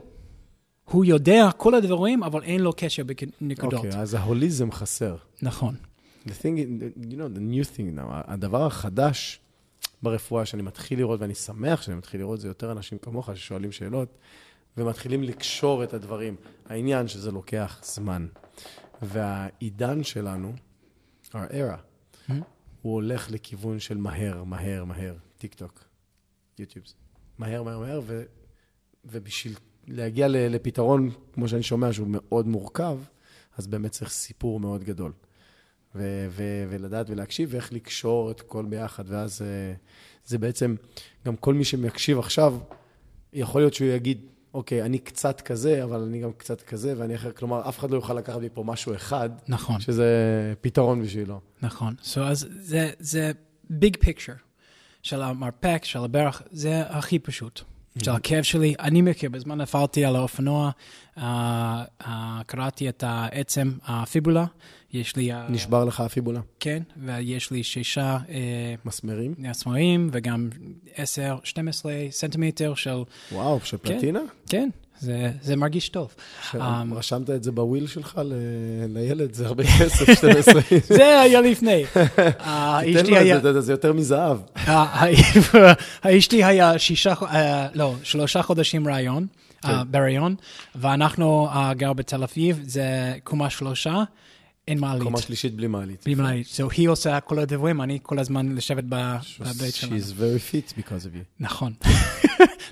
הוא יודע כל הדברים, אבל אין לו קשר בנקודות. אוקיי, אז ההוליזם חסר. נכון. The thing, you know, the new thing now, הדבר החדש ברפואה שאני מתחיל לראות, ואני שמח שאני מתחיל לראות, זה יותר אנשים כמוך ששואלים שאלות, ומתחילים לקשור את הדברים. העניין שזה לוקח זמן. והעידן שלנו, our era, Mhm. הוא הולך לכיוון של מהר, מהר, מהר, טיק טוק, יוטיוב. מהר, מהר, מהר, ו, ובשביל להגיע לפתרון, כמו שאני שומע, שהוא מאוד מורכב, אז באמת צריך סיפור מאוד גדול. ו- ו- ולדעת ולהקשיב, ואיך לקשור את הכל ביחד, ואז אה, זה בעצם, גם כל מי שמקשיב עכשיו, יכול להיות שהוא יגיד, אוקיי, אני קצת כזה, אבל אני גם קצת כזה, ואני אחר, כלומר, אף אחד לא יוכל לקחת לי פה משהו אחד, נכון, שזה פתרון בשבילו. נכון. So, אז זה, זה ביג פיקצ'ר של המרפק, של הברך, זה הכי פשוט. של הכאב שלי, אני מכיר, בזמן נפלתי על האופנוע, אה, אה, קראתי את העצם הפיבולה, יש לי... אה, נשבר לך הפיבולה? כן, ויש לי שישה מסמרים? עצמאים, וגם 10, 12 סנטימטר של... וואו, של פלטינה? כן, זה, זה מרגיש טוב. אמ, רשמת את זה בוויל שלך ל- לילד, זה הרבה כסף, 12 איש. זה היה לפני. אה, תן אשתי לו את זה, זה יותר מזהב. אה, האשתי היה שישה, אה, לא, שלושה חודשים רעיון, אה, בהריון, ואנחנו אה, גר בתל אביב, זה קומה שלושה, אין מעלית. קומה שלישית בלי מעלית. בלי מעלית. So היא עושה כל הדברים, אני כל הזמן לשבת בבית שלנו. She's very fit because of you. נכון.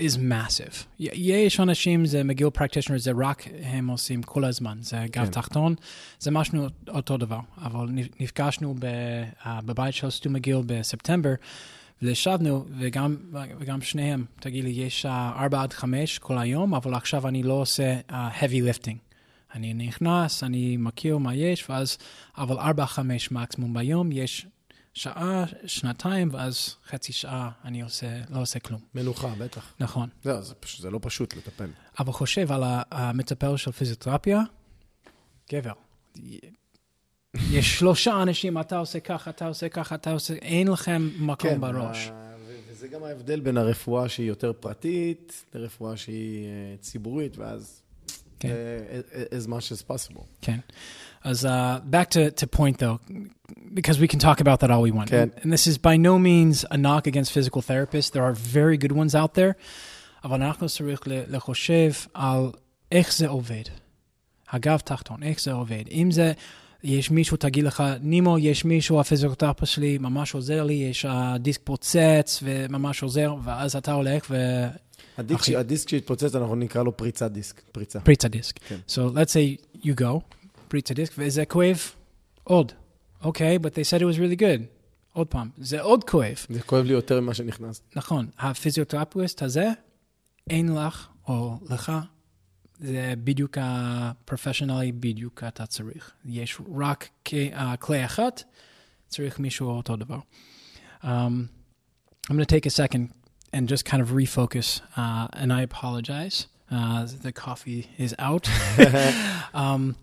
is massive. יש אנשים, זה מגיל practitioners, זה רק הם עושים כל הזמן, זה גב כן. תחתון, זה משהו אותו דבר. אבל נפגשנו uh, בבית של סטו מגיל בספטמבר, וישבנו, וגם, וגם שניהם, תגיד לי, יש uh, 4 עד 5 כל היום, אבל עכשיו אני לא עושה uh, heavy lifting. אני נכנס, אני מכיר מה יש, ואז, אבל 4-5 מקסימום ביום, יש שעה, שנתיים, ואז חצי שעה אני עושה, לא עושה כלום. מנוחה, בטח. נכון. זהו, זה, פשוט- זה לא פשוט לטפל. אבל חושב על המטפל של פיזיותרפיה, גבר. יש שלושה אנשים, אתה עושה ככה, אתה עושה ככה, אתה עושה, אין לכם מקום בראש. ה- ו- וזה גם ההבדל בין הרפואה שהיא יותר פרטית לרפואה שהיא אה, ציבורית, ואז... כן. אה, as much as possible. כן. אז uh, back to, to point though, because we can talk about that all we want. כן. And this is by no means a knock against physical therapists. There are very good ones out there. אבל אנחנו צריך ל- לחושב על איך זה עובד. הגב תחתון, איך זה עובד. אם זה, יש מישהו, תגיד לך, נימו, יש מישהו, הפיזיותרפיה שלי ממש עוזר לי, יש הדיסק פוצץ וממש עוזר, ואז אתה הולך ו... הדיסק, אחי. הדיסק שהתפוצץ, אנחנו נקרא לו פריצת דיסק. פריצה. פריצה דיסק. כן. So let's say you go, פריצה דיסק, וזה כואב עוד. אוקיי, but they said it was really good. עוד פעם, זה עוד כואב. זה כואב לי יותר ממה שנכנס. נכון, הפיזיותרפיסט הזה, אין לך או לך, זה בדיוק הפרופשיונלי, בדיוק אתה צריך. יש רק uh, כלי אחת, צריך מישהו אותו דבר. Um, I'm going to take a second and just kind of refocus. Uh, and I apologize. Uh, the coffee is out. um,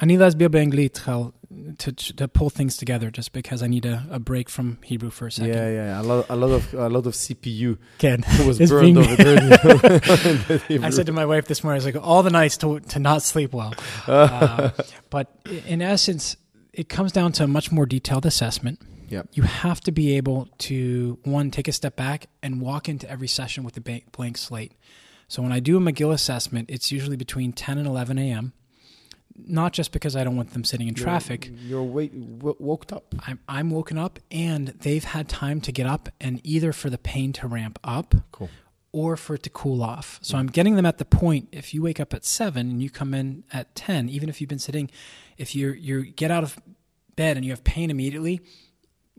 I need to Bible English to to pull things together, just because I need a, a break from Hebrew for a second. Yeah, yeah, a lot, a lot of a lot of CPU Ken was burned over there. I said to my wife this morning, I was like, all the nights to to not sleep well. Uh, but in essence, it comes down to a much more detailed assessment. Yeah. You have to be able to, one, take a step back and walk into every session with a blank slate. So when I do a McGill assessment, it's usually between 10 and 11 a.m., not just because I don't want them sitting in traffic. You're, you're wait, w- woke up. I'm, I'm woken up and they've had time to get up and either for the pain to ramp up Cool. or for it to cool off. So mm. I'm getting them at the point. If you wake up at seven and you come in at ten, even if you've been sitting, if you you get out of bed and you have pain immediately,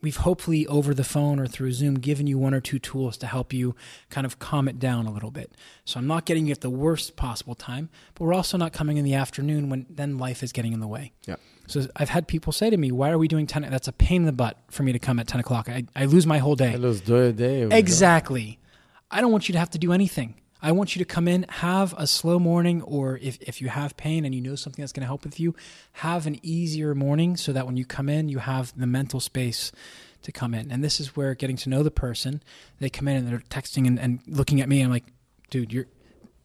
we've hopefully over the phone or through Zoom given you one or two tools to help you kind of calm it down a little bit. So I'm not getting you at the worst possible time, but we're also not coming in the afternoon when then life is getting in the way. Yeah. So I've had people say to me, "Why are we doing ten? That's a pain in the butt for me to come at ten o'clock. I, I lose my whole day." Hello, do a day. Exactly. I don't want you to have to do anything. I want you to come in, have a slow morning, or if, if you have pain and you know something that's going to help with you, have an easier morning so that when you come in, you have the mental space to come in. And this is where getting to know the person, they come in and they're texting and, and looking at me. And I'm like, dude, you're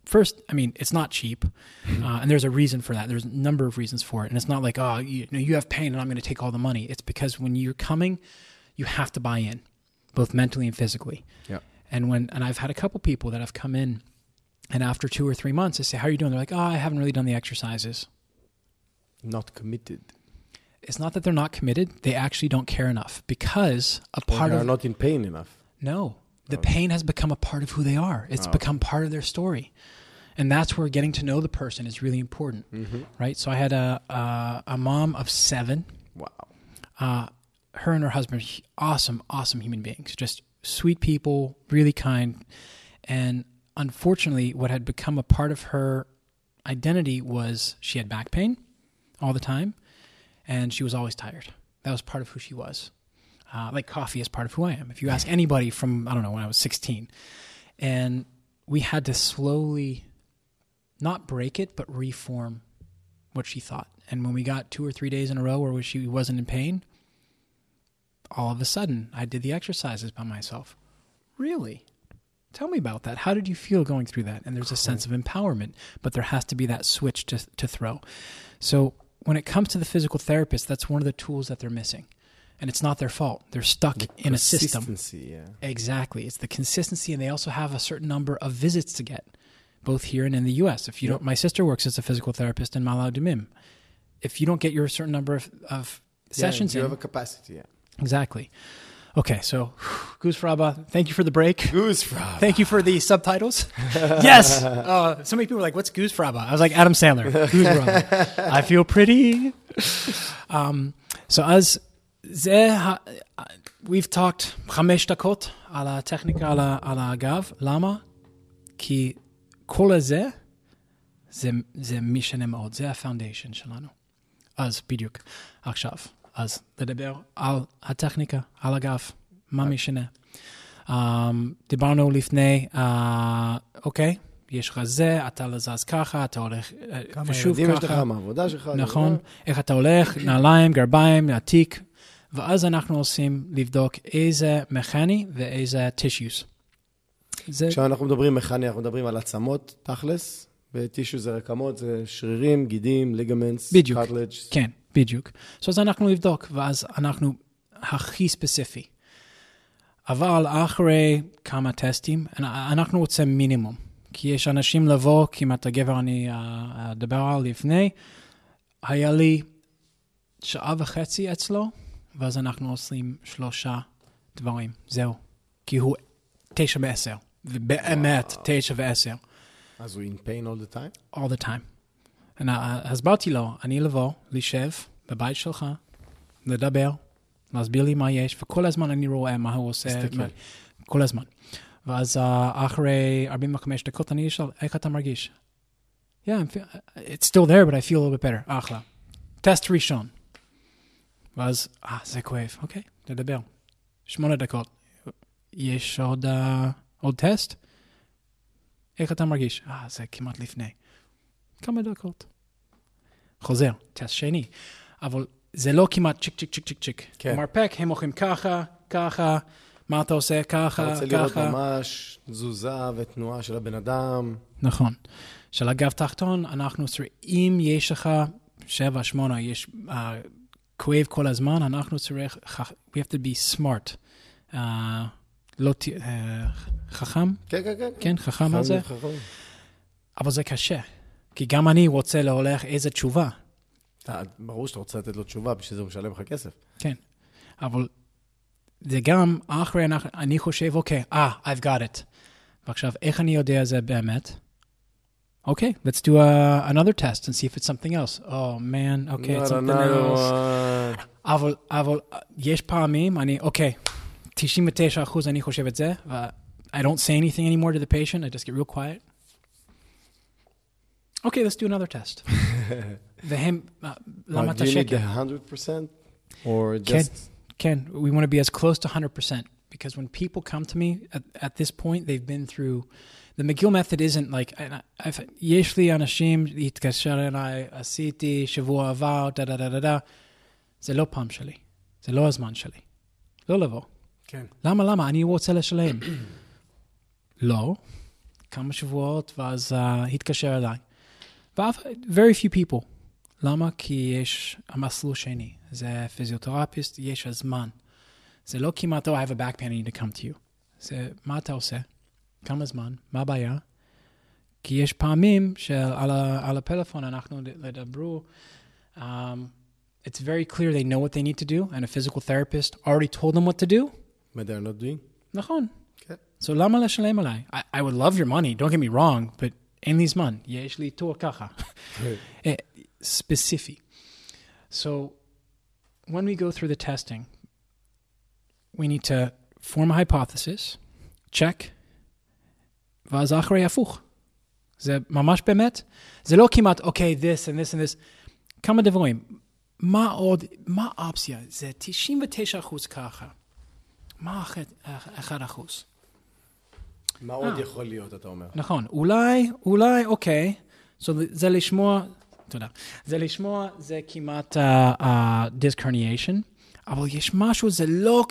first, I mean, it's not cheap. Uh, and there's a reason for that. There's a number of reasons for it. And it's not like, oh, you, know, you have pain and I'm going to take all the money. It's because when you're coming, you have to buy in, both mentally and physically. Yeah. And when and I've had a couple people that have come in, and after two or three months, I say, "How are you doing?" They're like, "Oh, I haven't really done the exercises." Not committed. It's not that they're not committed; they actually don't care enough because a part they are of not in pain enough. no, the Oh. pain has become a part of who they are. It's Oh. become part of their story, and that's where getting to know the person is really important, Mm-hmm. right? So I had a a, a mom of seven. Wow. uh, her and her husband, awesome, awesome human beings, just sweet people, really kind. And unfortunately, what had become a part of her identity was she had back pain all the time, and she was always tired. That was part of who she was. Uh, like coffee is part of who I am. If you ask anybody from, I don't know, when I was 16, and we had to slowly not break it, but reform what she thought. And when we got two or three days in a row where she wasn't in pain, all of a sudden I did the exercises by myself. Really? Tell me about that. How did you feel going through that? And there's a sense of empowerment, but there has to be that switch to, to throw. So when it comes to the physical therapist, that's one of the tools that they're missing. and it's not their fault. They're stuck in a system. Consistency, yeah. Exactly. It's the consistency, and they also have a certain number of visits to get, both here and in the U.S. If you don't, my sister works as a physical therapist in Malau Dumim. If you don't get your certain number of, of sessions you in, have a capacity, yeah. exactly. Okay, so Goose Fraba, thank you for the break. Goose frog. Thank you for the subtitles. yes. Uh, so many people were like, "What's Goose Fraba?" I was like, "Adam Sandler." Goose Fraba. I feel pretty. Um, so as זה, ה- we've talked חמש דקות על הטכניקה, על, ה- על הגב. למה? כי כל הזה, זה, זה משנה מאוד. זה הפאונדיישן שלנו. אז בדיוק, עכשיו. אז לדבר על הטכניקה, על הגב, מה משנה. Um, דיברנו לפני, uh, אוקיי, יש לך זה, אתה לזז ככה, אתה הולך אה, כמה ושוב ילדים יש לך, ככה. מה העבודה שלך. נכון, איך אתה הולך, נעליים, גרביים, התיק, ואז אנחנו עושים לבדוק איזה מכני ואיזה טישיוס. זה, כשאנחנו מדברים מכני, אנחנו מדברים על עצמות, תכלס, וטישו זה רקמות, זה שרירים, גידים, ליגמנטס, בדיוק. קארטלג'. כן, בדיוק. So, אז אנחנו נבדוק, ואז אנחנו הכי ספציפי. אבל אחרי כמה טסטים, אנחנו רוצים מינימום. כי יש אנשים לבוא, כמעט הגבר אני אה, אדבר על לפני, היה לי שעה וחצי אצלו, ואז אנחנו עושים שלושה דברים, זהו. כי הוא תשע ועשר, ובאמת תשע ועשר. אז הוא in pain all the time? all the time. הסברתי לו, אני לבוא, לשב בבית שלך, לדבר, להסביר לי מה יש, וכל הזמן אני רואה מה הוא עושה. מה- כל הזמן. ואז uh, אחרי 45 דקות אני אשאל, איך אתה מרגיש? Yeah, I'm feel, it's still there, but I feel a little bit better. אחלה. טסט ראשון. ואז, אה, זה כואב. אוקיי, נדבר. שמונה דקות. יש עוד, uh, עוד טסט? איך אתה מרגיש? אה, זה כמעט לפני. כמה דקות. חוזר, טסט שני. אבל זה לא כמעט צ'יק צ'יק צ'יק צ'יק צ'יק. כן. מרפק, הם הולכים ככה, ככה, מה אתה עושה? אתה ככה, רוצה לראות ככה. ממש תזוזה ותנועה של הבן אדם. נכון. של הגב תחתון, אנחנו צריכים, אם יש לך שבע, שמונה, יש uh, כואב כל הזמן, אנחנו צריך, ח- we have to be smart. Uh, לא, ת- uh, חכם? כן, כן, כן. כן, חכם על זה? חכם. אבל זה קשה. כי גם אני רוצה להולך איזה תשובה. ברור שאתה רוצה לתת לו תשובה, בשביל זה הוא משלם לך כסף. כן. אבל זה גם אחרי, אני חושב, אוקיי, אה, I've got it. ועכשיו, איך אני יודע זה באמת? אוקיי, let's do a, another test and see if it's something else. Oh man, okay, it's Not something another else. one. אבל, אבל יש פעמים, אני, אוקיי, 99 אחוז אני חושב את זה, ו- I don't say anything anymore to the patient, I just get real quiet. Okay, let's do another test. והם, אה, למה But אתה do you need שקר? the 100% or כן. just... Ken, we want to be as close to 100% because when people come to me at, at this point, they've been through. The McGill method isn't like, and I- I've, יש לי אנשים להתקשר אליי, עשיתי שבוע עבר, דה דה דה דה דה. זה לא פעם שלי, זה לא הזמן שלי. לא לבוא. כן. למה, למה? אני רוצה לשלם. לא. כמה שבועות, ואז uh, התקשר אליי. ואף, very few people. למה? כי יש המסלול שני. זה פיזיותרפיסט, יש הזמן. זה לא כמעט, oh, I have a back pain, I need to come to you. זה, מה אתה עושה? כמה זמן? מה הבעיה? כי יש פעמים שעל ה- על הפלאפון אנחנו לדברו, um, it's very clear they know what they need to do, and a physical therapist already told them what to do. But they're not doing? נכון. כן. So למה לשלם עליי? I, I would love your money, don't get me wrong, but אין לי זמן. יש לי תור ככה. Eh, ספציפי. So when we go through the testing, we need to form a hypothesis, check, ואז אחרי הפוך. זה ממש באמת, זה לא כמעט, אוקיי, this and this and this. כמה דברים. מה עוד, מה האופציה? זה 99 אחוז ככה. מה אחת- אחד אחוז? מה עוד אה. יכול להיות, אתה אומר? נכון, אולי, אולי, אוקיי. So, זה לשמוע, תודה. זה לשמוע, זה כמעט דיסק herniation, אבל יש משהו, זה לא,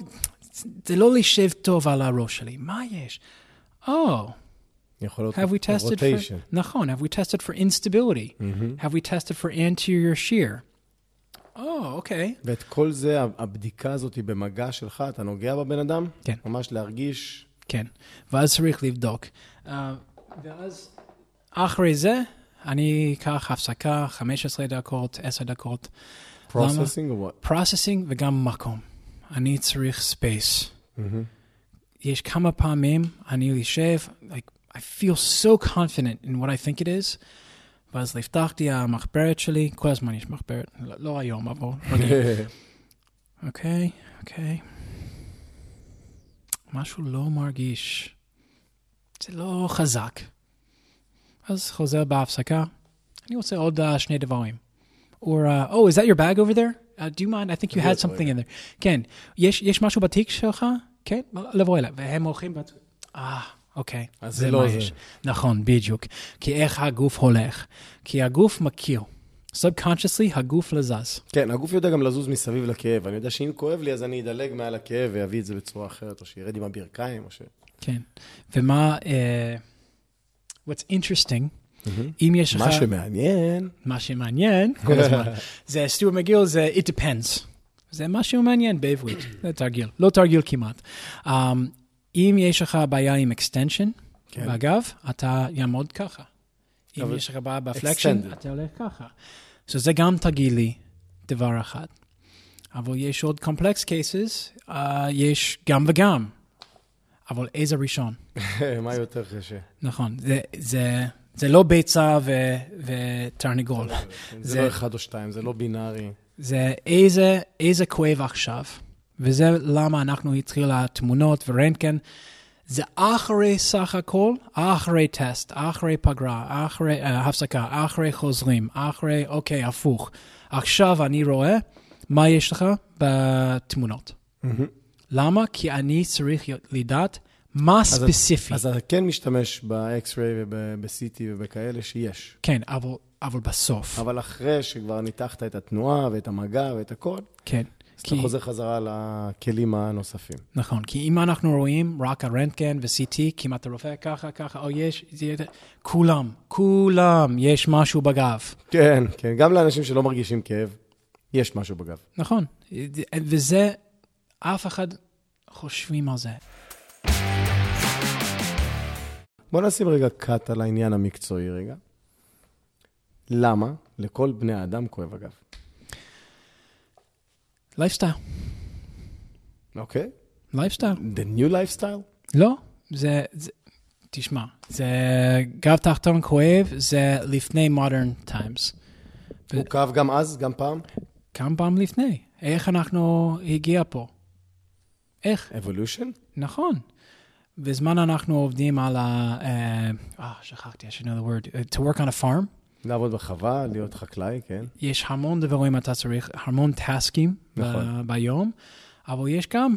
זה לא להישב טוב על הראש שלי. מה יש? Oh, יכול להיות have we tested for... רוטיישן. נכון, have we tested for instability? מהמם. Have we tested for anterior shear? או, אוקיי. ואת כל זה, הבדיקה הזאת במגע שלך, אתה נוגע בבן אדם? כן. ממש להרגיש... כן. ואז צריך לבדוק. Uh, ואז אחרי זה, אני אקח הפסקה, 15 דקות, 10 דקות. processing או what? processing וגם מקום. אני צריך space. יש כמה פעמים אני יושב, like, I feel so confident in what I think it is, ואז לפתחתי המחברת שלי, כל הזמן יש מחברת, לא, לא היום, אבל רגיל. אוקיי, אוקיי. משהו לא מרגיש, זה לא חזק. אז חוזר בהפסקה, אני רוצה עוד uh, שני דברים. Or, uh, oh, is that your bag over there? Uh, do you mind? I think you had something in there. כן, יש, יש משהו בתיק שלך? כן, לבוא אליו. והם הולכים, בת- אה, אוקיי. אז זה לא זה. יש. נכון, בדיוק. כי איך הגוף הולך. כי הגוף מכיר. Subconsciously, הגוף לזז. כן, הגוף יודע גם לזוז מסביב לכאב. אני יודע שאם כואב לי, אז אני אדלג מעל הכאב ואביא את זה בצורה אחרת, או שירד עם הברכיים, או ש... כן. ומה, אה, what's interesting, אם יש לך... מה שמעניין... מה שמעניין, כל הזמן, זה סטיוארט מגיל, זה it depends. זה משהו מעניין בעברית, זה תרגיל, לא תרגיל כמעט. Um, אם יש לך בעיה עם extension, כן. באגב, אתה יעמוד ככה. אם אבל- יש לך בעיה בפלקשן, extended. אתה הולך ככה. So זה גם תרגילי, דבר אחד. אבל יש עוד complex cases, uh, יש גם וגם. אבל איזה ראשון? מה יותר קשה? נכון, זה, זה, זה לא ביצה ו, ותרנגול. זה זה- לא אחד או שתיים, זה לא בינארי. זה איזה, איזה כואב עכשיו, וזה למה אנחנו התחילה תמונות ורנטגן. זה אחרי סך הכל, אחרי טסט, אחרי פגרה, אחרי uh, הפסקה, אחרי חוזרים, אחרי, אוקיי, הפוך. עכשיו אני רואה מה יש לך בתמונות. למה? כי אני צריך לדעת מה אז ספציפי. אז אתה כן משתמש ב-X-ray וב-CT ובכאלה שיש. כן, אבל, אבל בסוף. אבל אחרי שכבר ניתחת את התנועה ואת המגע ואת הכל, כן. אז אתה כי- חוזר חזרה לכלים הנוספים. נכון, כי אם אנחנו רואים רק הרנטגן ו-CT, כמעט הרופא ככה, ככה, או יש, זה, כולם, כולם, יש משהו בגב. כן, כן, גם לאנשים שלא מרגישים כאב, יש משהו בגב. נכון, וזה, אף אחד חושבים על זה. בוא נשים רגע קאט על העניין המקצועי רגע. למה לכל בני האדם כואב הגב? לייפסטייל, אוקיי? lifestyle. The new lifestyle? לא, זה, זה, תשמע, זה גב תחתון כואב, זה לפני modern times. הוא כאב גם אז, גם פעם? כמה פעם לפני? איך אנחנו הגיע פה? איך? evolution? נכון. בזמן אנחנו עובדים על ה... אה, אה, שכחתי, I should know the word. Uh, to work on a farm, לעבוד בחווה, להיות חקלאי, כן. יש המון דברים אתה צריך, המון טסקים נכון. ב- ביום, אבל יש גם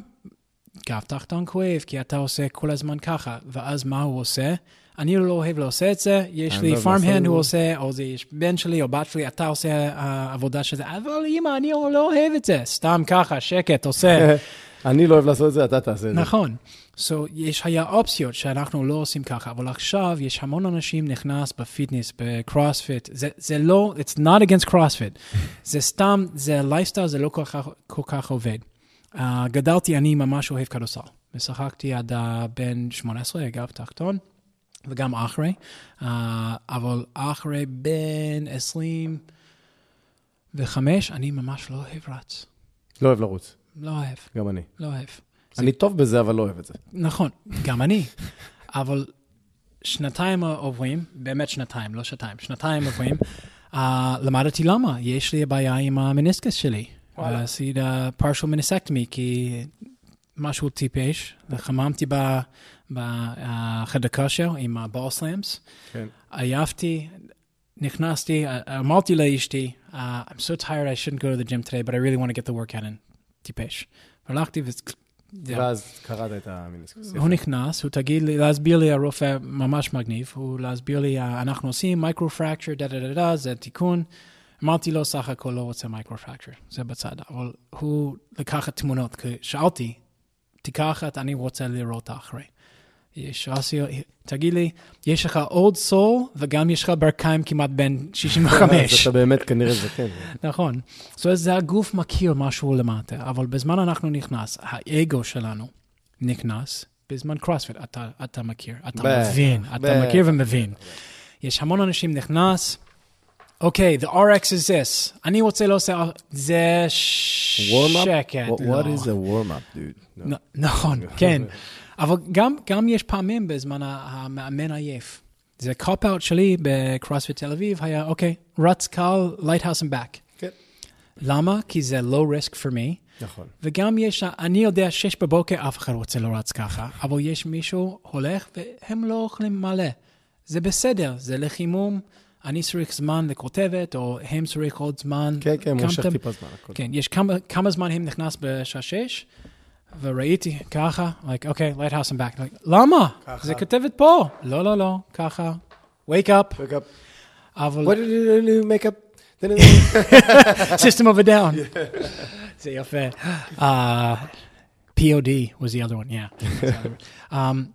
גב תחתון כואב, כי אתה עושה כל הזמן ככה, ואז מה הוא עושה? אני לא אוהב לעשות את זה, יש לי לא אוהב פארם לעשות את הנד, הוא. עושה, או זה יש בן שלי או בת שלי, אתה עושה uh, עבודה של זה, אבל אמא, אני לא אוהב את זה, סתם ככה, שקט, עושה. אני לא אוהב לעשות את זה, אתה תעשה את זה. נכון. So, יש היה אופציות שאנחנו לא עושים ככה, אבל עכשיו יש המון אנשים נכנס ב fitness, בקרוספיט. זה, זה לא, it's not against CrossFit. זה סתם, זה לייפסטייל, זה לא כל כך, כל כך עובד. Uh, גדלתי, אני ממש אוהב כדורסל. ושחקתי עד בן 18, אגב, תחתון, וגם אחרי. Uh, אבל אחרי בן 25, אני ממש לא אוהב רץ. לא אוהב לרוץ, לא אוהב, גם אני. לא אוהב. אני טוב בזה, אבל לא אוהב את זה. נכון, גם אני. אבל שנתיים עוברים, באמת שנתיים, לא שנתיים, שנתיים עוברים, uh, למדתי למה. יש לי בעיה עם המניסקס שלי. וואלה. עשיתי פרשל מניסקטמי, כי משהו טיפש, וחממתי ב- בחדר כושר עם הבול סלאמס, כן. עייפתי, נכנסתי, אמרתי לאשתי, uh, I'm so tired, I shouldn't go to the gym today, but I really want to get the workout in. טיפש. והלכתי ו... ואז קראת את המיניסקוס. הוא נכנס, הוא תגיד לי, להסביר לי, הרופא ממש מגניב, הוא להסביר לי, "אה, אנחנו עושים microfracture, דה דה דה דה, זה תיקון. אמרתי לו, סך הכל לא רוצה microfracture, זה בצד, אבל הוא לקח את תמונות, כי שאלתי, תיקח את, אני רוצה לראות אחרי. יש רסי, תגיד לי, יש לך עוד סול וגם יש לך ברכיים כמעט בן אז 65. אתה באמת כנראה זקן. נכון. זאת אומרת, זה הגוף מכיר משהו למטה, אבל בזמן אנחנו נכנס, האגו שלנו נכנס בזמן קרוספיט. אתה, אתה מכיר, אתה מבין, אתה. מכיר ומבין. יש המון אנשים נכנס, אוקיי, the RX is this. אני רוצה לעשות, זה Warm-up? שקט. What- לא. What is a warm-up, dude? נ- נכון, כן. אבל גם, גם יש פעמים בזמן המאמן עייף. זה cop-out שלי בקרוספיט תל אביב, היה, אוקיי, רץ קל, and back. כן. למה? כי זה low risk for me, נכון. וגם יש, אני יודע, שש בבוקר אף אחד רוצה לא רץ ככה, אבל יש מישהו הולך והם לא אוכלים מלא. זה בסדר, זה לחימום, אני צריך זמן לכותבת, או הם צריך עוד זמן. כן, כן, מושך טיפה זמן. כן, יש כמה, כמה זמן הם נכנס בשעה שש, וראיתי ככה, like, אוקיי, lighthouse and back. Like, למה? ככה. זה כתבת פה. לא, לא, לא, ככה. wake up, Wake up. אבל... What did you make up? system of a down. זה יפה. Uh, POD was the other one, yeah. um,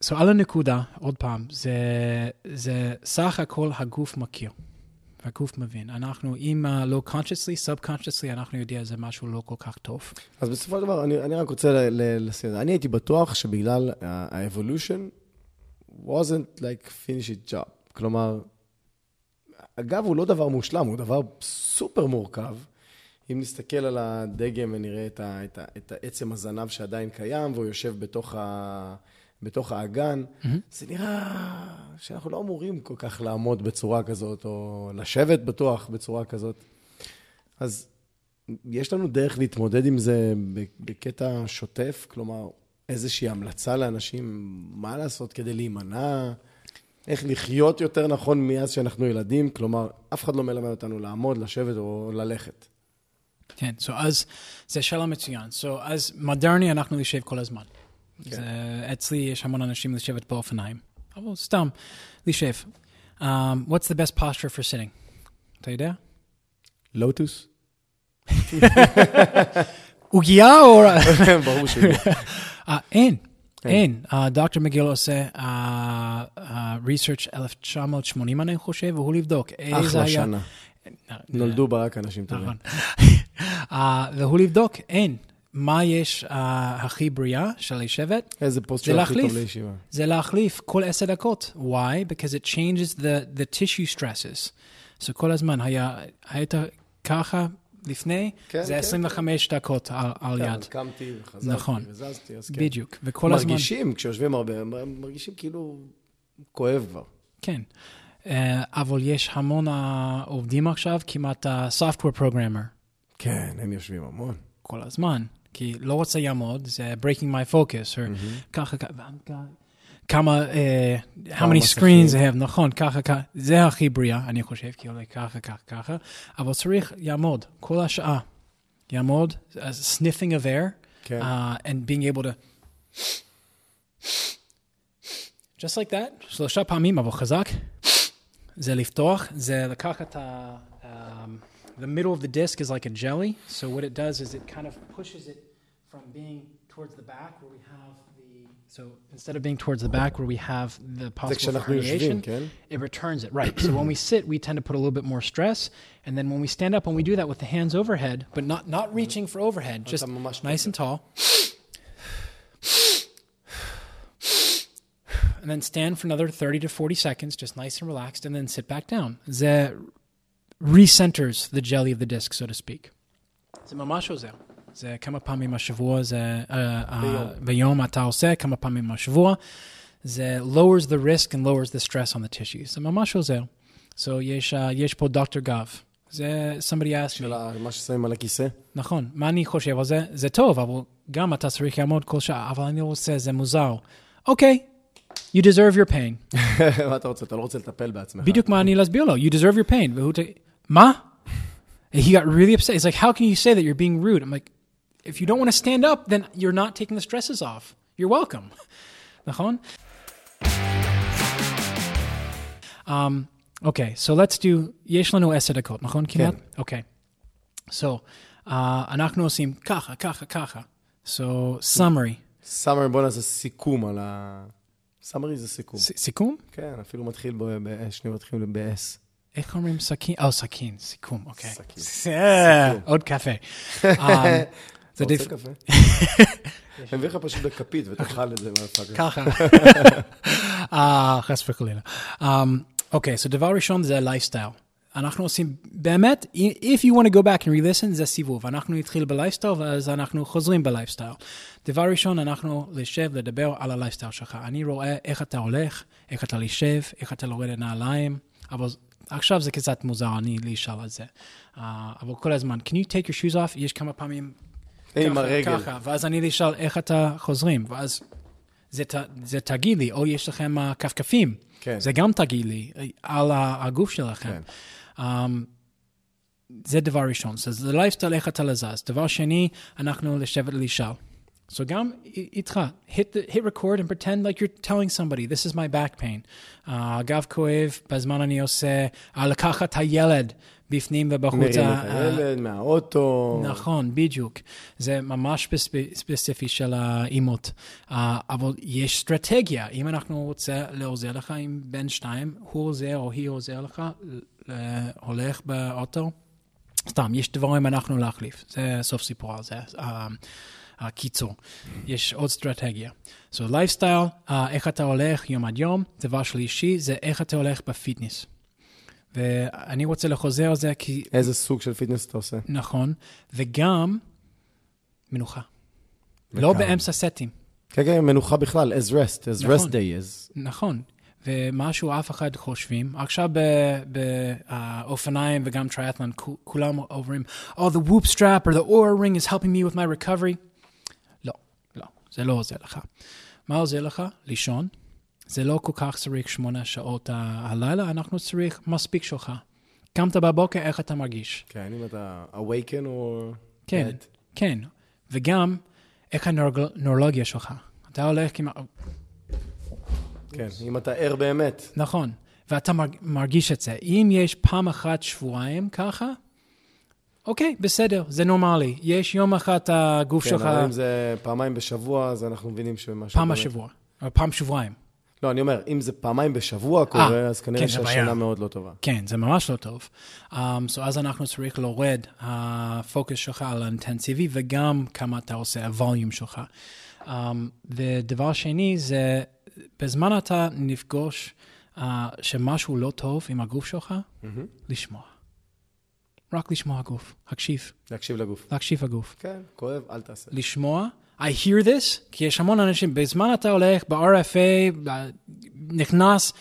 so על הנקודה, עוד פעם, זה, זה סך הכל הגוף מכיר. הגוף מבין. אנחנו, אם uh, לא consciously, subconsciously, אנחנו יודעים שזה משהו לא כל כך טוב. אז בסופו של דבר, אני, אני רק רוצה ל- ל- לשים את זה. אני הייתי בטוח שבגלל ה-evolution wasn't like finish it job. כלומר, אגב, הוא לא דבר מושלם, הוא דבר סופר מורכב. אם נסתכל על הדגם ונראה את, ה, את, ה, את העצם הזנב שעדיין קיים, והוא יושב בתוך, ה, בתוך האגן, mm-hmm. זה נראה שאנחנו לא אמורים כל כך לעמוד בצורה כזאת, או לשבת בטוח בצורה כזאת. אז יש לנו דרך להתמודד עם זה בקטע שוטף? כלומר, איזושהי המלצה לאנשים מה לעשות כדי להימנע? איך לחיות יותר נכון מאז שאנחנו ילדים? כלומר, אף אחד לא מלמד אותנו לעמוד, לשבת או ללכת. כן, so אז, זה שאלה מצוין. So אז מודרני אנחנו נשב כל הזמן. זה, אצלי יש המון אנשים לשבת באופניים. אבל סתם, לשב. Um, what's the best posture for sitting? אתה יודע? לוטוס? עוגיה או... ברור ש... אה, אין, אין. אה, דוקטור מגיל עושה אה, אה, research 1980, אני חושב, והוא לבדוק איזה היה... אחלה שנה. אה, נולדו בה רק אנשים טובים. נכון. אה, והוא לבדוק, אין. מה יש אה, הכי בריאה של לשבת? איזה פוסט זה של הכי טוב. לישיבה. זה להחליף כל עשר דקות. Why? Because it changes the, the tissue stresses. So כל הזמן היה, היית ככה לפני, כן, זה כן, 25 דקות על, על כן, יד. אז קמתי וחזרתי נכון. וזזתי, אז כן. בדיוק. וכל הזמן... מרגישים, כשיושבים הרבה, מרגישים כאילו כואב כבר. כן. Uh, אבל יש המון uh, עובדים עכשיו, כמעט uh, software programmer, כן, הם יושבים המון. כל הזמן. כי לא רוצה לעמוד, זה breaking my focus, או ככה, ככה, כמה, uh, how many מסכים. screens they have, נכון, ככה, ככה, זה הכי בריאה, אני חושב, כי עולה ככה, ככה, ככה, אבל צריך לעמוד כל השעה. לעמוד, uh, sniffing of air, כן. uh, and being able to, just like that, שלושה פעמים, אבל חזק, זה לפתוח, זה לקחת ה... Um, the middle of the disc is like a jelly. So what it does is it kind of pushes it from being towards the back where we have the so instead of being towards the back where we have the possible herniation, it returns it right. so when we sit, we tend to put a little bit more stress, and then when we stand up, when we do that with the hands overhead, but not not reaching for overhead, just nice and tall. and then stand for another 30 to 40 seconds, just nice and relaxed, and then sit back down. Recenters the jelly of the disc, so to speak. זה ממש עוזר. זה כמה פעמים השבוע, זה uh, uh, ביום אתה עושה, כמה פעמים השבוע. זה lowers the risk and lowers the stress on the tissues. זה ממש עוזר. So יש, uh, יש פה דוקטור גב. זה, somebody asked me, של ה- מה ששמים על הכיסא? נכון, מה אני חושב על זה? זה טוב, אבל גם אתה צריך לעמוד כל שעה, אבל אני רוצה, זה מוזר. אוקיי, you deserve your pain. מה אתה רוצה? אתה לא רוצה לטפל בעצמך. בדיוק מה אני להסביר לו, you deserve your pain. והוא ת... מה? He got really upset. He's like, how can you say that you're being rude? I'm like, if you don't want to stand up, then you're not taking the stresses off. You're welcome. נכון? Um, okay, so let's do, יש לנו עשר דקות, נכון כמעט? אוקיי. So, uh, אנחנו עושים ככה, ככה, ככה. So, summary. סאמרי, בוא נעשה סיכום על ה... סאמרי זה סיכום. ס- סיכום? כן, אפילו מתחיל ב- ב- שנייה מתחיל ב-S. איך אומרים סכין? או, סכין, סיכום, אוקיי. סכין. אה. עוד קפה. זה אתה. רוצה קפה? אני מביא לך פשוט בכפית ותאכל את זה. ככה. אה, חס וחלילה. Um, אוקיי, so דבר ראשון זה לייפסטייל. אנחנו עושים, באמת, if you want to go back and re-listen, זה סיבוב. אנחנו נתחיל בלייפסטייל, ואז אנחנו חוזרים בלייפסטייל. דבר ראשון, אנחנו לשב, לדבר על הלייפסטייל שלך. אני רואה איך אתה הולך, איך אתה לשב, איך אתה לורד לנעליים, אבל עכשיו זה קצת מוזר, אני לשאול על זה. Uh, אבל כל הזמן, can you take your shoes off? יש כמה פעמים עם הרגל. ככה, ואז אני לשאול איך אתה חוזרים, ואז זה, זה תגיד לי, או יש לכם uh, כפכפים, כן. זה גם תגיד לי אה, על הגוף שלכם. כן. Um, זה דבר ראשון, so, זה לייפסטייל איך אתה לזז. דבר שני, אנחנו לשבת לשאול. So גם איתך, hit, the, hit record and pretend like you're telling somebody, this is my back pain. הגב כואב, בזמן אני עושה, לקחת הילד בפנים ובחוצה. מרים את הילד מהאוטו. נכון, בדיוק. זה ממש ספ- ספציפי של האימות. אבל יש אסטרטגיה. אם אנחנו רוצה לעוזר לך עם בן שתיים, הוא עוזר או היא עוזר לך, הולך באוטו, סתם, יש דברים אנחנו להחליף. זה סוף סיפור על זה. הקיצור, יש עוד אסטרטגיה. So, lifestyle, uh, איך אתה הולך יום עד יום. דבר שלישי, זה איך אתה הולך ב fitness. ואני רוצה לחוזר על זה כי איזה סוג של fitness אתה עושה? נכון, וגם מנוחה. לא וכמה? באמצע סטים, כן, כן, מנוחה בכלל, as rest, as נכון. rest day, as... נכון. ומשהו אף אחד חושבים, עכשיו באופניים וגם טריאטלון, כו- כולם אומרים, Oh, the whoop strap or the aura ring is helping me with my recovery. זה לא עוזר לך. מה עוזר לך? לישון. זה לא כל כך צריך שמונה שעות הלילה, אנחנו צריך מספיק שלך. קמת בבוקר, איך אתה מרגיש? כן, אם אתה awaken או... כן, dead. כן. וגם, איך הנורולוגיה שלך? אתה הולך כמעט... כן, אם אתה ער באמת. נכון, ואתה מרג- מרגיש את זה. אם יש פעם אחת שבועיים ככה, אוקיי, בסדר, זה נורמלי. יש יום אחד הגוף כן, שלך, אבל אם זה פעמיים בשבוע, אז אנחנו מבינים שמשהו... פעם השבוע, או פעם שבועיים. לא, אני אומר, אם זה פעמיים בשבוע קורה, אז כנראה כן, בעיה. מאוד לא טובה. כן, זה ממש לא טוב. Um, so אז אנחנו צריך להורד הפוקוס שלך על האינטנסיבי, וגם כמה אתה עושה, הווליום שלך. Um, ודבר שני זה, בזמן אתה נפגוש uh, שמשהו לא טוב עם הגוף שלך, לשמוע. רק לשמוע גוף, הקשיב, להקשיב לגוף. להקשיב הגוף. כן, כואב, אל תעשה. לשמוע, I hear this, כי יש המון אנשים, בזמן אתה הולך ב-RFA, נכנס,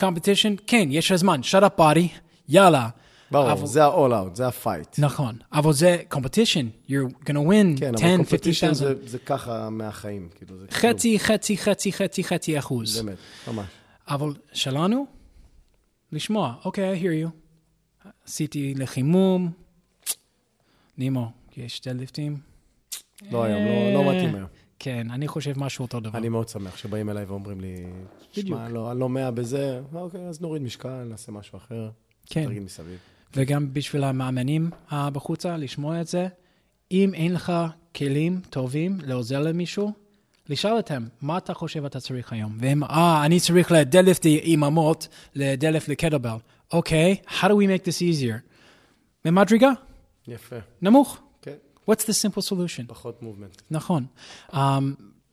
competition, כן, יש זמן, shut up body, יאללה. ברור, אבל- זה ה-all out, זה ה-fight. נכון, אבל זה competition, you're gonna win כן, 10, אבל 50,000. קומפטישן זה זה ככה מהחיים, כאילו, זה. חצי, חצי, חצי, חצי, חצי אחוז. באמת, ממש. אבל שלנו, לשמוע, אוקיי, I hear you. עשיתי לחימום, נימו, יש דדליפטים? לא היום, לא- לא מתאים היום. כן, אני חושב משהו אותו דבר. אני מאוד שמח שבאים אליי ואומרים לי. שמע, לא, אני לא מאה בזה, אוקיי, אז נוריד משקל, נעשה משהו אחר, כן. תרגיל מסביב. וגם בשביל המאמנים אה, בחוצה, לשמוע את זה. אם אין לך כלים טובים לעוזר למישהו, לשאול אותם, מה אתה חושב אתה צריך היום? והם, אה, אני צריך לדלף איממות, לדלף לקטלבל. אוקיי, how do we make this easier? במדרגה, יפה, נמוך. כן, What's the simple solution? פחות מובמנט. נכון. Um,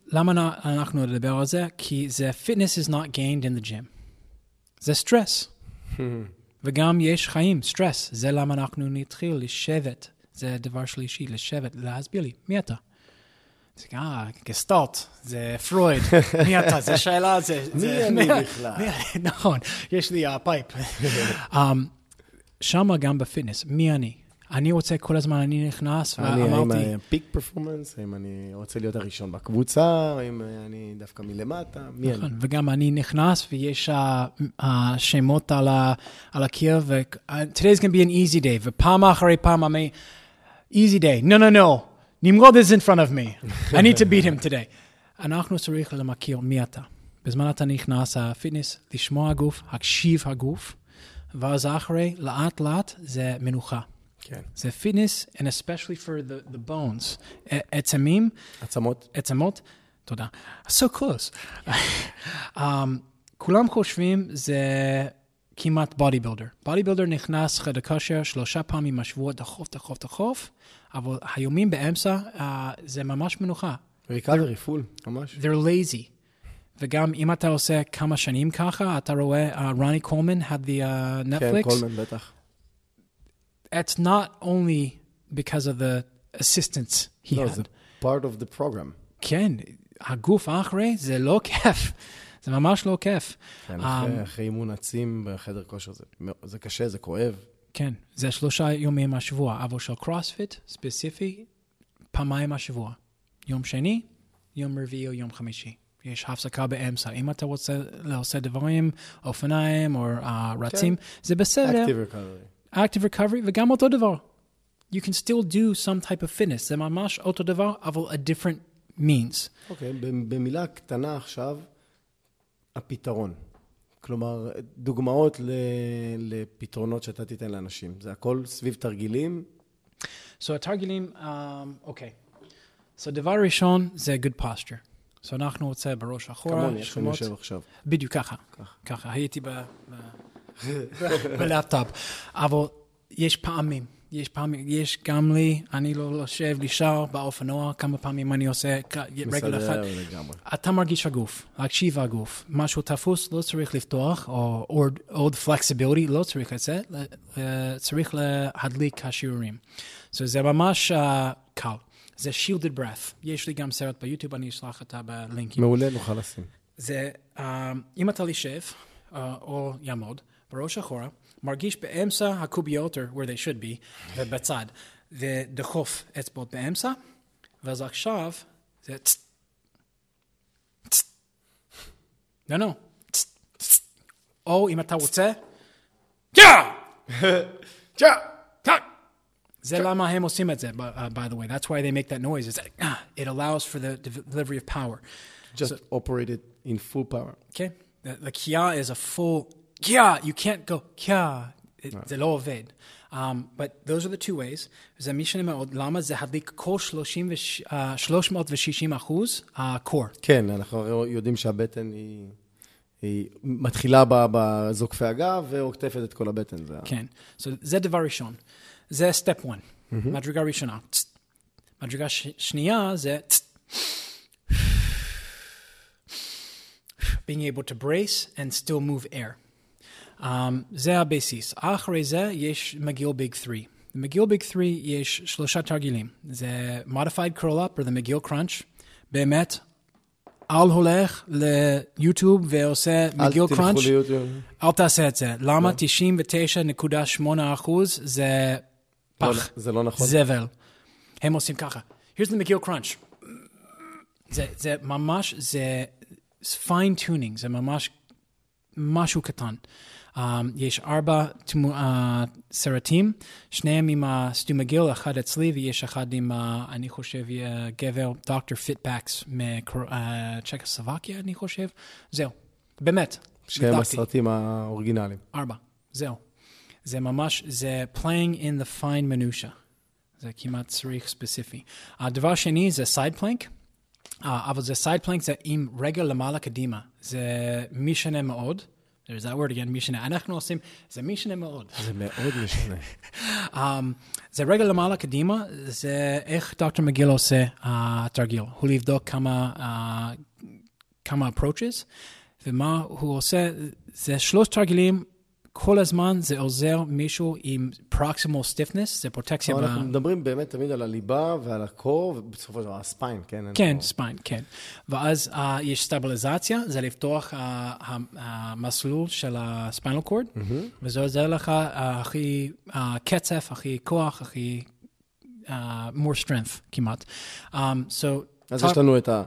למה נ- אנחנו נדבר על זה? כי זה fitness is not gained in the gym. זה סטרס. וגם יש חיים, סטרס. זה למה אנחנו נתחיל לשבת. זה דבר שלישי, לשבת, להסביר לי, מי אתה? זה אה, גסטלט, זה פרויד, מי אתה? זה שאלה, זה... מי אני בכלל? נכון, יש לי הפייפ. um, שמה גם בפיטנס, מי אני? אני רוצה כל הזמן, אני נכנס, אני, האם ואמרתי, פיק פרפורמנס, האם אני רוצה להיות הראשון בקבוצה, האם אני דווקא מלמטה, מי אני? נכון, וגם אני נכנס ויש השמות על, ה, על הקיר, ו- today's gonna be an easy day, ופעם אחרי פעם אני, easy day, no, no, no, נמרוד is in front of me, I need to beat him today. אנחנו צריך למכיר מי אתה. בזמן אתה נכנס ה fitness, לשמוע הגוף, הקשיב הגוף, ואז אחרי, לאט לאט, זה מנוחה. כן. זה fitness, and especially for the, the bones. ע- עצמים, עצמות? עצמות, תודה. So close. um, כולם חושבים זה כמעט bodybuilder. bodybuilder נכנס חדר כושר שלושה פעמים בשבוע, דחוף, דחוף, דחוף, אבל היומים באמצע uh, זה ממש מנוחה. recovery, full, ממש. They're lazy. וגם אם אתה עושה כמה שנים ככה, אתה רואה, רוני קולמן had the uh, כן, Netflix. קולמן, בטח. It's not only because of the assistance he לא, had. זה part of the program. כן, הגוף האחרי זה לא כיף. זה ממש לא כיף. כן, אה, אחרי- אחרי אימון עצים בחדר כושר, זה קשה, זה כואב. כן, זה שלושה יומים השבוע, אבל של קרוספיט ספציפי, פעמיים השבוע. יום שני, יום רביעי או יום חמישי. יש הפסקה באמצע. אם אתה רוצה לעשות דברים, אופניים או uh, רצים, זה בסדר. Active recovery. Active recovery, וגם אותו דבר. You can still do some type of fitness. זה ממש אותו דבר, אבל a different means. אוקיי, ב- במילה קטנה עכשיו, הפתרון. כלומר, דוגמאות לפתרונות שאתה תיתן לאנשים. זה הכל סביב תרגילים. So התרגילים, um, אוקיי. So דבר ראשון זה good posture. So אנחנו רוצה בראש אחורה, כמוני, איך שאני יושב עכשיו. בדיוק ככה, ככה. הייתי בלפטופ. אבל יש פעמים, יש פעמים, יש גם לי, אני לא יושב נשאר באופנוע, כמה פעמים אני עושה רגל אחת. אתה מרגיש הגוף, להקשיב הגוף. משהו תפוס, לא צריך לפתוח, או עוד, flexibility, לא צריך את זה, צריך להדליק השיעורים. So זה ממש uh, קל. זה shielded breath. יש לי גם סרט ביוטיוב, אני אשלח אותה בלינקים. מעולה, נוכל לשים. זה, um, אם אתה יושב, uh, או יעמוד, בראש אחורה, מרגיש באמצע הקוביות, or where they should be, ובצד, ודחוף אצבעות באמצע, ואז עכשיו זה צט, צט. לא, לא, צט, צט. או אם אתה רוצה, יא! יא! טק! זה למה הם עושים את זה, by, uh, by the way. That's why they make that noise. It's like, ah, it allows for the de- delivery of power. Just operate it in full power. Okay? The, the kia is a full kia. You can't go. It, זה לא עובד. Um, but those are the two ways. זה משנה מאוד. למה זה הדליק כל 30 וש, uh, 360 אחוז ה-core. כן, אנחנו יודעים שהבטן היא... היא מתחילה בזוקפי הגב ועוטפת את כל הבטן. זה כן. So זה דבר ראשון. זה step one. מדרגה ראשונה. מדרגה ש- שנייה זה being able to brace and still move air. Um, זה הבסיס. אחרי זה יש מגיל ביג 3. במגיל ביג 3 יש שלושה תרגילים. זה modified curl up או the מגיל crunch. באמת, אל הולך ליוטיוב ועושה אל מגיל תלכו crunch. ליוטיוב. אל תעשה את זה. למה 99.8 אחוז זה לא, פח, זה לא נכון. זבל. הם עושים ככה. Here's the מגיל קראנץ'. זה, זה ממש, זה fine tuning, זה ממש משהו קטן. Um, יש ארבע uh, סרטים, שניהם עם הסטו מגיל, אחד אצלי ויש אחד עם, uh, אני חושב, uh, גבר, דוקטור פיטבקס מצ'קוסלובקיה, אני חושב. זהו, באמת. בדקתי. הסרטים האוריגינליים. ארבע, זהו. זה ממש, זה playing in the fine minutia. זה כמעט צריך ספציפי. הדבר שני זה side plank, אבל זה side plank זה עם רגל למעלה קדימה. זה משנה מאוד. There's that word again, משנה. אנחנו עושים, זה משנה מאוד. זה מאוד משנה. Um, זה רגל למעלה קדימה, זה איך דוקטור מקגיל עושה uh, תרגיל. הוא לבדוק כמה, uh, כמה approaches, ומה הוא עושה, זה שלוש תרגילים, כל הזמן זה עוזר מישהו עם proximal stiffness, זה פרוטקציה. אנחנו מדברים באמת תמיד על הליבה ועל הקור, ובסופו של דבר הספיין, כן? כן, ספיין, כן. ואז uh, יש סטביליזציה, זה לפתוח uh, ה- המסלול של הספיינל קורד, וזה עוזר לך uh, הכי קצף, הכי כוח, הכי more strength כמעט. Um, אז יש לנו את ה...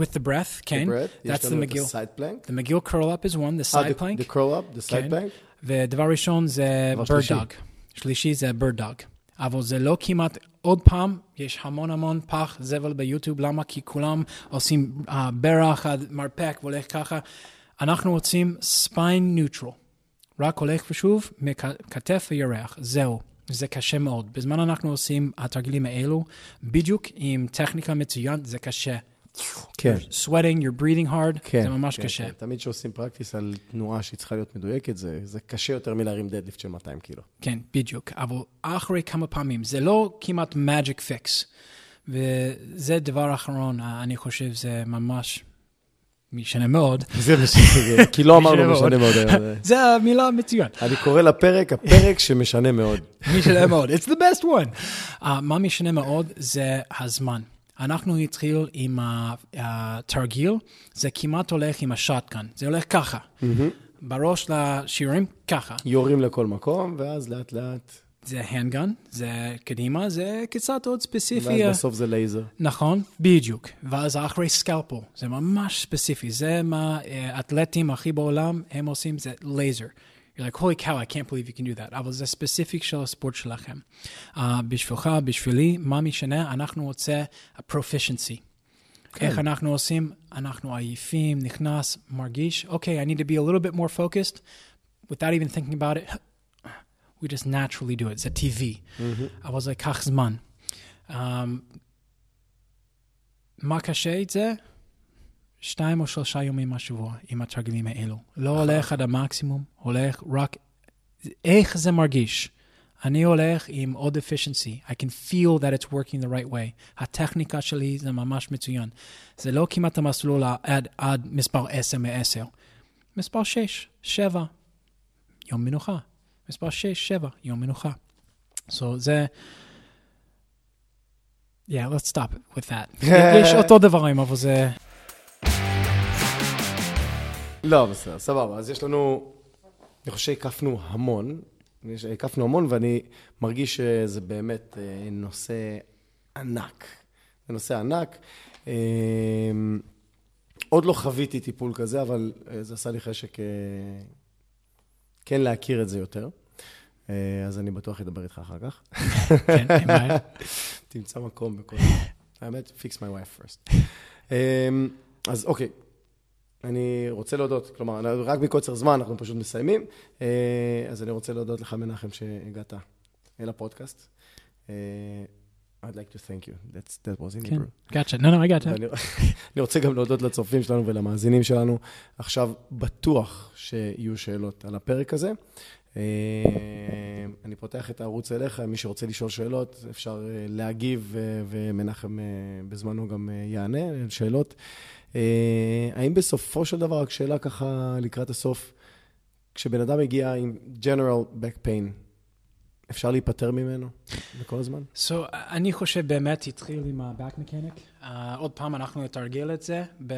with the breath, כן, breath, יש that's the McGill. ה side plank. The McGill curl up is one, the side plank. The curl up, the side כן. plank. ודבר ראשון זה bird שלישי. dog. שלישי זה bird dog. אבל זה לא כמעט, עוד פעם, יש המון המון פח זבל ביוטיוב, למה? כי כולם עושים uh, ברך, מרפק והולך ככה. אנחנו רוצים spine neutral. רק הולך ושוב, מכתף וירך, זהו. זה קשה מאוד. בזמן אנחנו עושים התרגילים האלו, בדיוק עם טכניקה מצוינת, זה קשה. כן. you're sweating, you're breathing hard, כן, זה ממש כן, קשה. כן. תמיד כשעושים פרקטיס על תנועה שהיא צריכה להיות מדויקת, זה, זה קשה יותר מלהרים דדליפט של 200 קילו. כן, בדיוק. אבל אחרי כמה פעמים, זה לא כמעט magic fix. וזה דבר אחרון, אני חושב, זה ממש משנה מאוד. זה משנה, כי לא אמרנו משנה מאוד. זה המילה המצוין. אני קורא לפרק, הפרק שמשנה מאוד. משנה מאוד. It's the best one. Uh, מה משנה מאוד זה הזמן. אנחנו התחיל עם התרגיל, זה כמעט הולך עם ה shotgun. זה הולך ככה. בראש לשיעורים, ככה. יורים לכל מקום, ואז לאט לאט, זה handgun, זה קדימה, זה קצת עוד ספציפי. ואז בסוף זה לייזר. נכון, בדיוק. ואז אחרי scalpel, זה ממש ספציפי. זה מה אה, אתלטים הכי בעולם, הם עושים, זה לייזר. You're like, holy cow, I can't believe you can do that. אבל זה ספציפיק של הספורט שלכם. Uh, בשבילך, בשבילי, מה משנה? אנחנו רוצה proficiency. כן. איך אנחנו עושים? אנחנו עייפים, נכנס, מרגיש, okay, I need to be a little bit more focused, without even thinking about it. We just naturally do it, זה טבעי. אבל זה ייקח זמן. Um, מה קשה את זה? שתיים או שלושה ימים השבוע עם התרגילים האלו. לא הולך עד המקסימום, הולך רק... איך זה מרגיש? אני הולך עם עוד efficiency. I can feel that it's working the right way. הטכניקה שלי זה ממש מצוין. זה לא כמעט המסלול עד, עד מספר 10 מ-10. מספר 6, 7, יום מנוחה. מספר 6, 7, יום מנוחה. So זה... Yeah, let's stop it with that. יש אותו דברים, אבל זה... לא, בסדר, סבבה. אז יש לנו, אני חושב שהקפנו המון, הקפנו המון, ואני מרגיש שזה באמת אה, נושא ענק. זה נושא ענק. אה, עוד לא חוויתי טיפול כזה, אבל אה, זה עשה לי חשק אה, כן להכיר את זה יותר. אז אני בטוח אדבר איתך אחר כך. כן, אין בעיה. תמצא מקום בכל. האמת, fix my wife first. אמ, אז אוקיי, אני רוצה להודות, כלומר, רק מקוצר זמן, אנחנו פשוט מסיימים. אה, אז אני רוצה להודות לך, מנחם, שהגעת אל הפודקאסט. אה, I'd like to thank you. That's, that was in כן, Hebrew. gotcha. No, no, I gotcha. אני רוצה גם להודות לצופים שלנו ולמאזינים שלנו. עכשיו, בטוח שיהיו שאלות על הפרק הזה. אה, אני פותח את הערוץ אליך, מי שרוצה לשאול שאלות, אפשר להגיב, ומנחם בזמנו גם יענה על שאלות. אה, האם בסופו של דבר, רק שאלה ככה לקראת הסוף, כשבן אדם מגיע עם general back pain, אפשר להיפטר ממנו בכל הזמן? So, אני חושב באמת התחיל עם ה-back mechanic. Uh, עוד פעם אנחנו נתרגל את זה ב,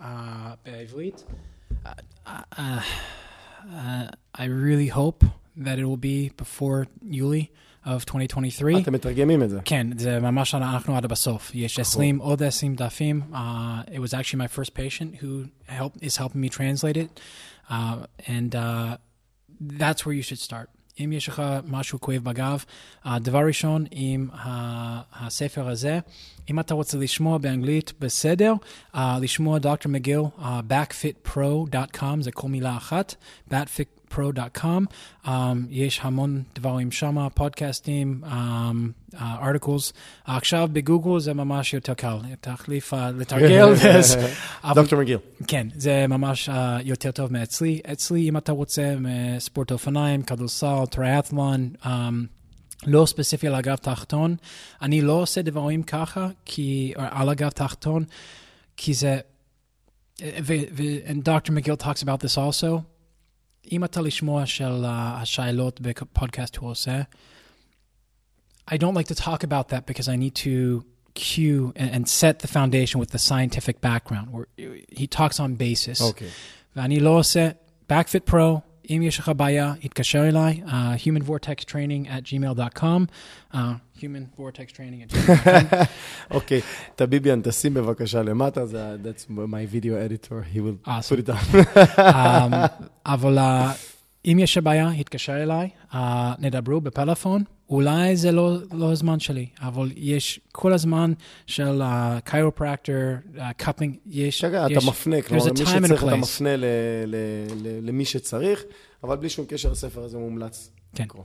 uh, בעברית. Uh, uh, uh, I really hope that it will be before יולי of 2023. אתם מתרגמים את זה. כן, זה ממש אנחנו עד בסוף. יש 20, עוד 20 דפים. Uh, it was actually my first patient who helped, is helping me translate it. Uh, and uh, that's where you should start. אם יש לך משהו כואב בגב, uh, דבר ראשון, עם ה- הספר הזה, אם אתה רוצה לשמוע באנגלית, בסדר, uh, לשמוע דוקטור מגיל, uh, backfitpro.com, זה כל מילה אחת, backfitpro.com, um, יש המון דברים שם, פודקאסטים, um, uh, articles. עכשיו בגוגל זה ממש יותר קל, תחליף uh, לתרגל, אז- אבל- דוקטור מגיל. כן, זה ממש uh, יותר טוב מאצלי. אצלי, אם אתה רוצה, ספורט אופניים, כדורסל, טריאתלון, um, לא ספציפי על הגב תחתון. אני לא עושה דברים ככה, כי, או על הגב תחתון, כי זה, ו- and Dr. McGill talks about this also, אם אתה לשמוע של uh, השאלות בפודקאסט הוא עושה, I don't like to talk about that because I need to cue and, and set the foundation with the scientific background. Where he talks on basis. אוקיי. ואני לא עושה backfit pro, אם יש לך בעיה, התקשר אליי, uh, humanvortextraining at gmail.com, uh, humanvortextraining at gmail.com. אוקיי, טביביאן, תשים בבקשה למטה, זה that's my video editor, he will Awesome. put it down. um, אבל uh, אם יש בעיה, התקשר אליי, uh, נדברו בפלאפון. אולי זה לא, לא הזמן שלי, אבל יש כל הזמן של קיירופרקטור, cupping, יש... רגע, אתה מפנה, כלומר, מי שצריך אתה. מפנה ל- ל- ל- למי שצריך, אבל בלי שום קשר, הספר הזה מומלץ כן. לקרוא.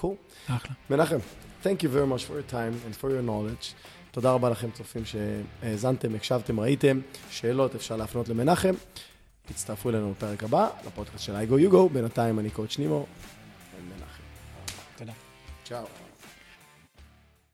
cool. אחלה. מנחם, thank you very much for your time and for your knowledge. תודה רבה לכם, צופים שהאזנתם, הקשבתם, ראיתם. שאלות אפשר להפנות למנחם. תצטרפו אלינו בפרק הבא, לפודקאסט של אייגו יוגו. בינתיים אני קוד שנימו. מנחם. תודה. צ'או.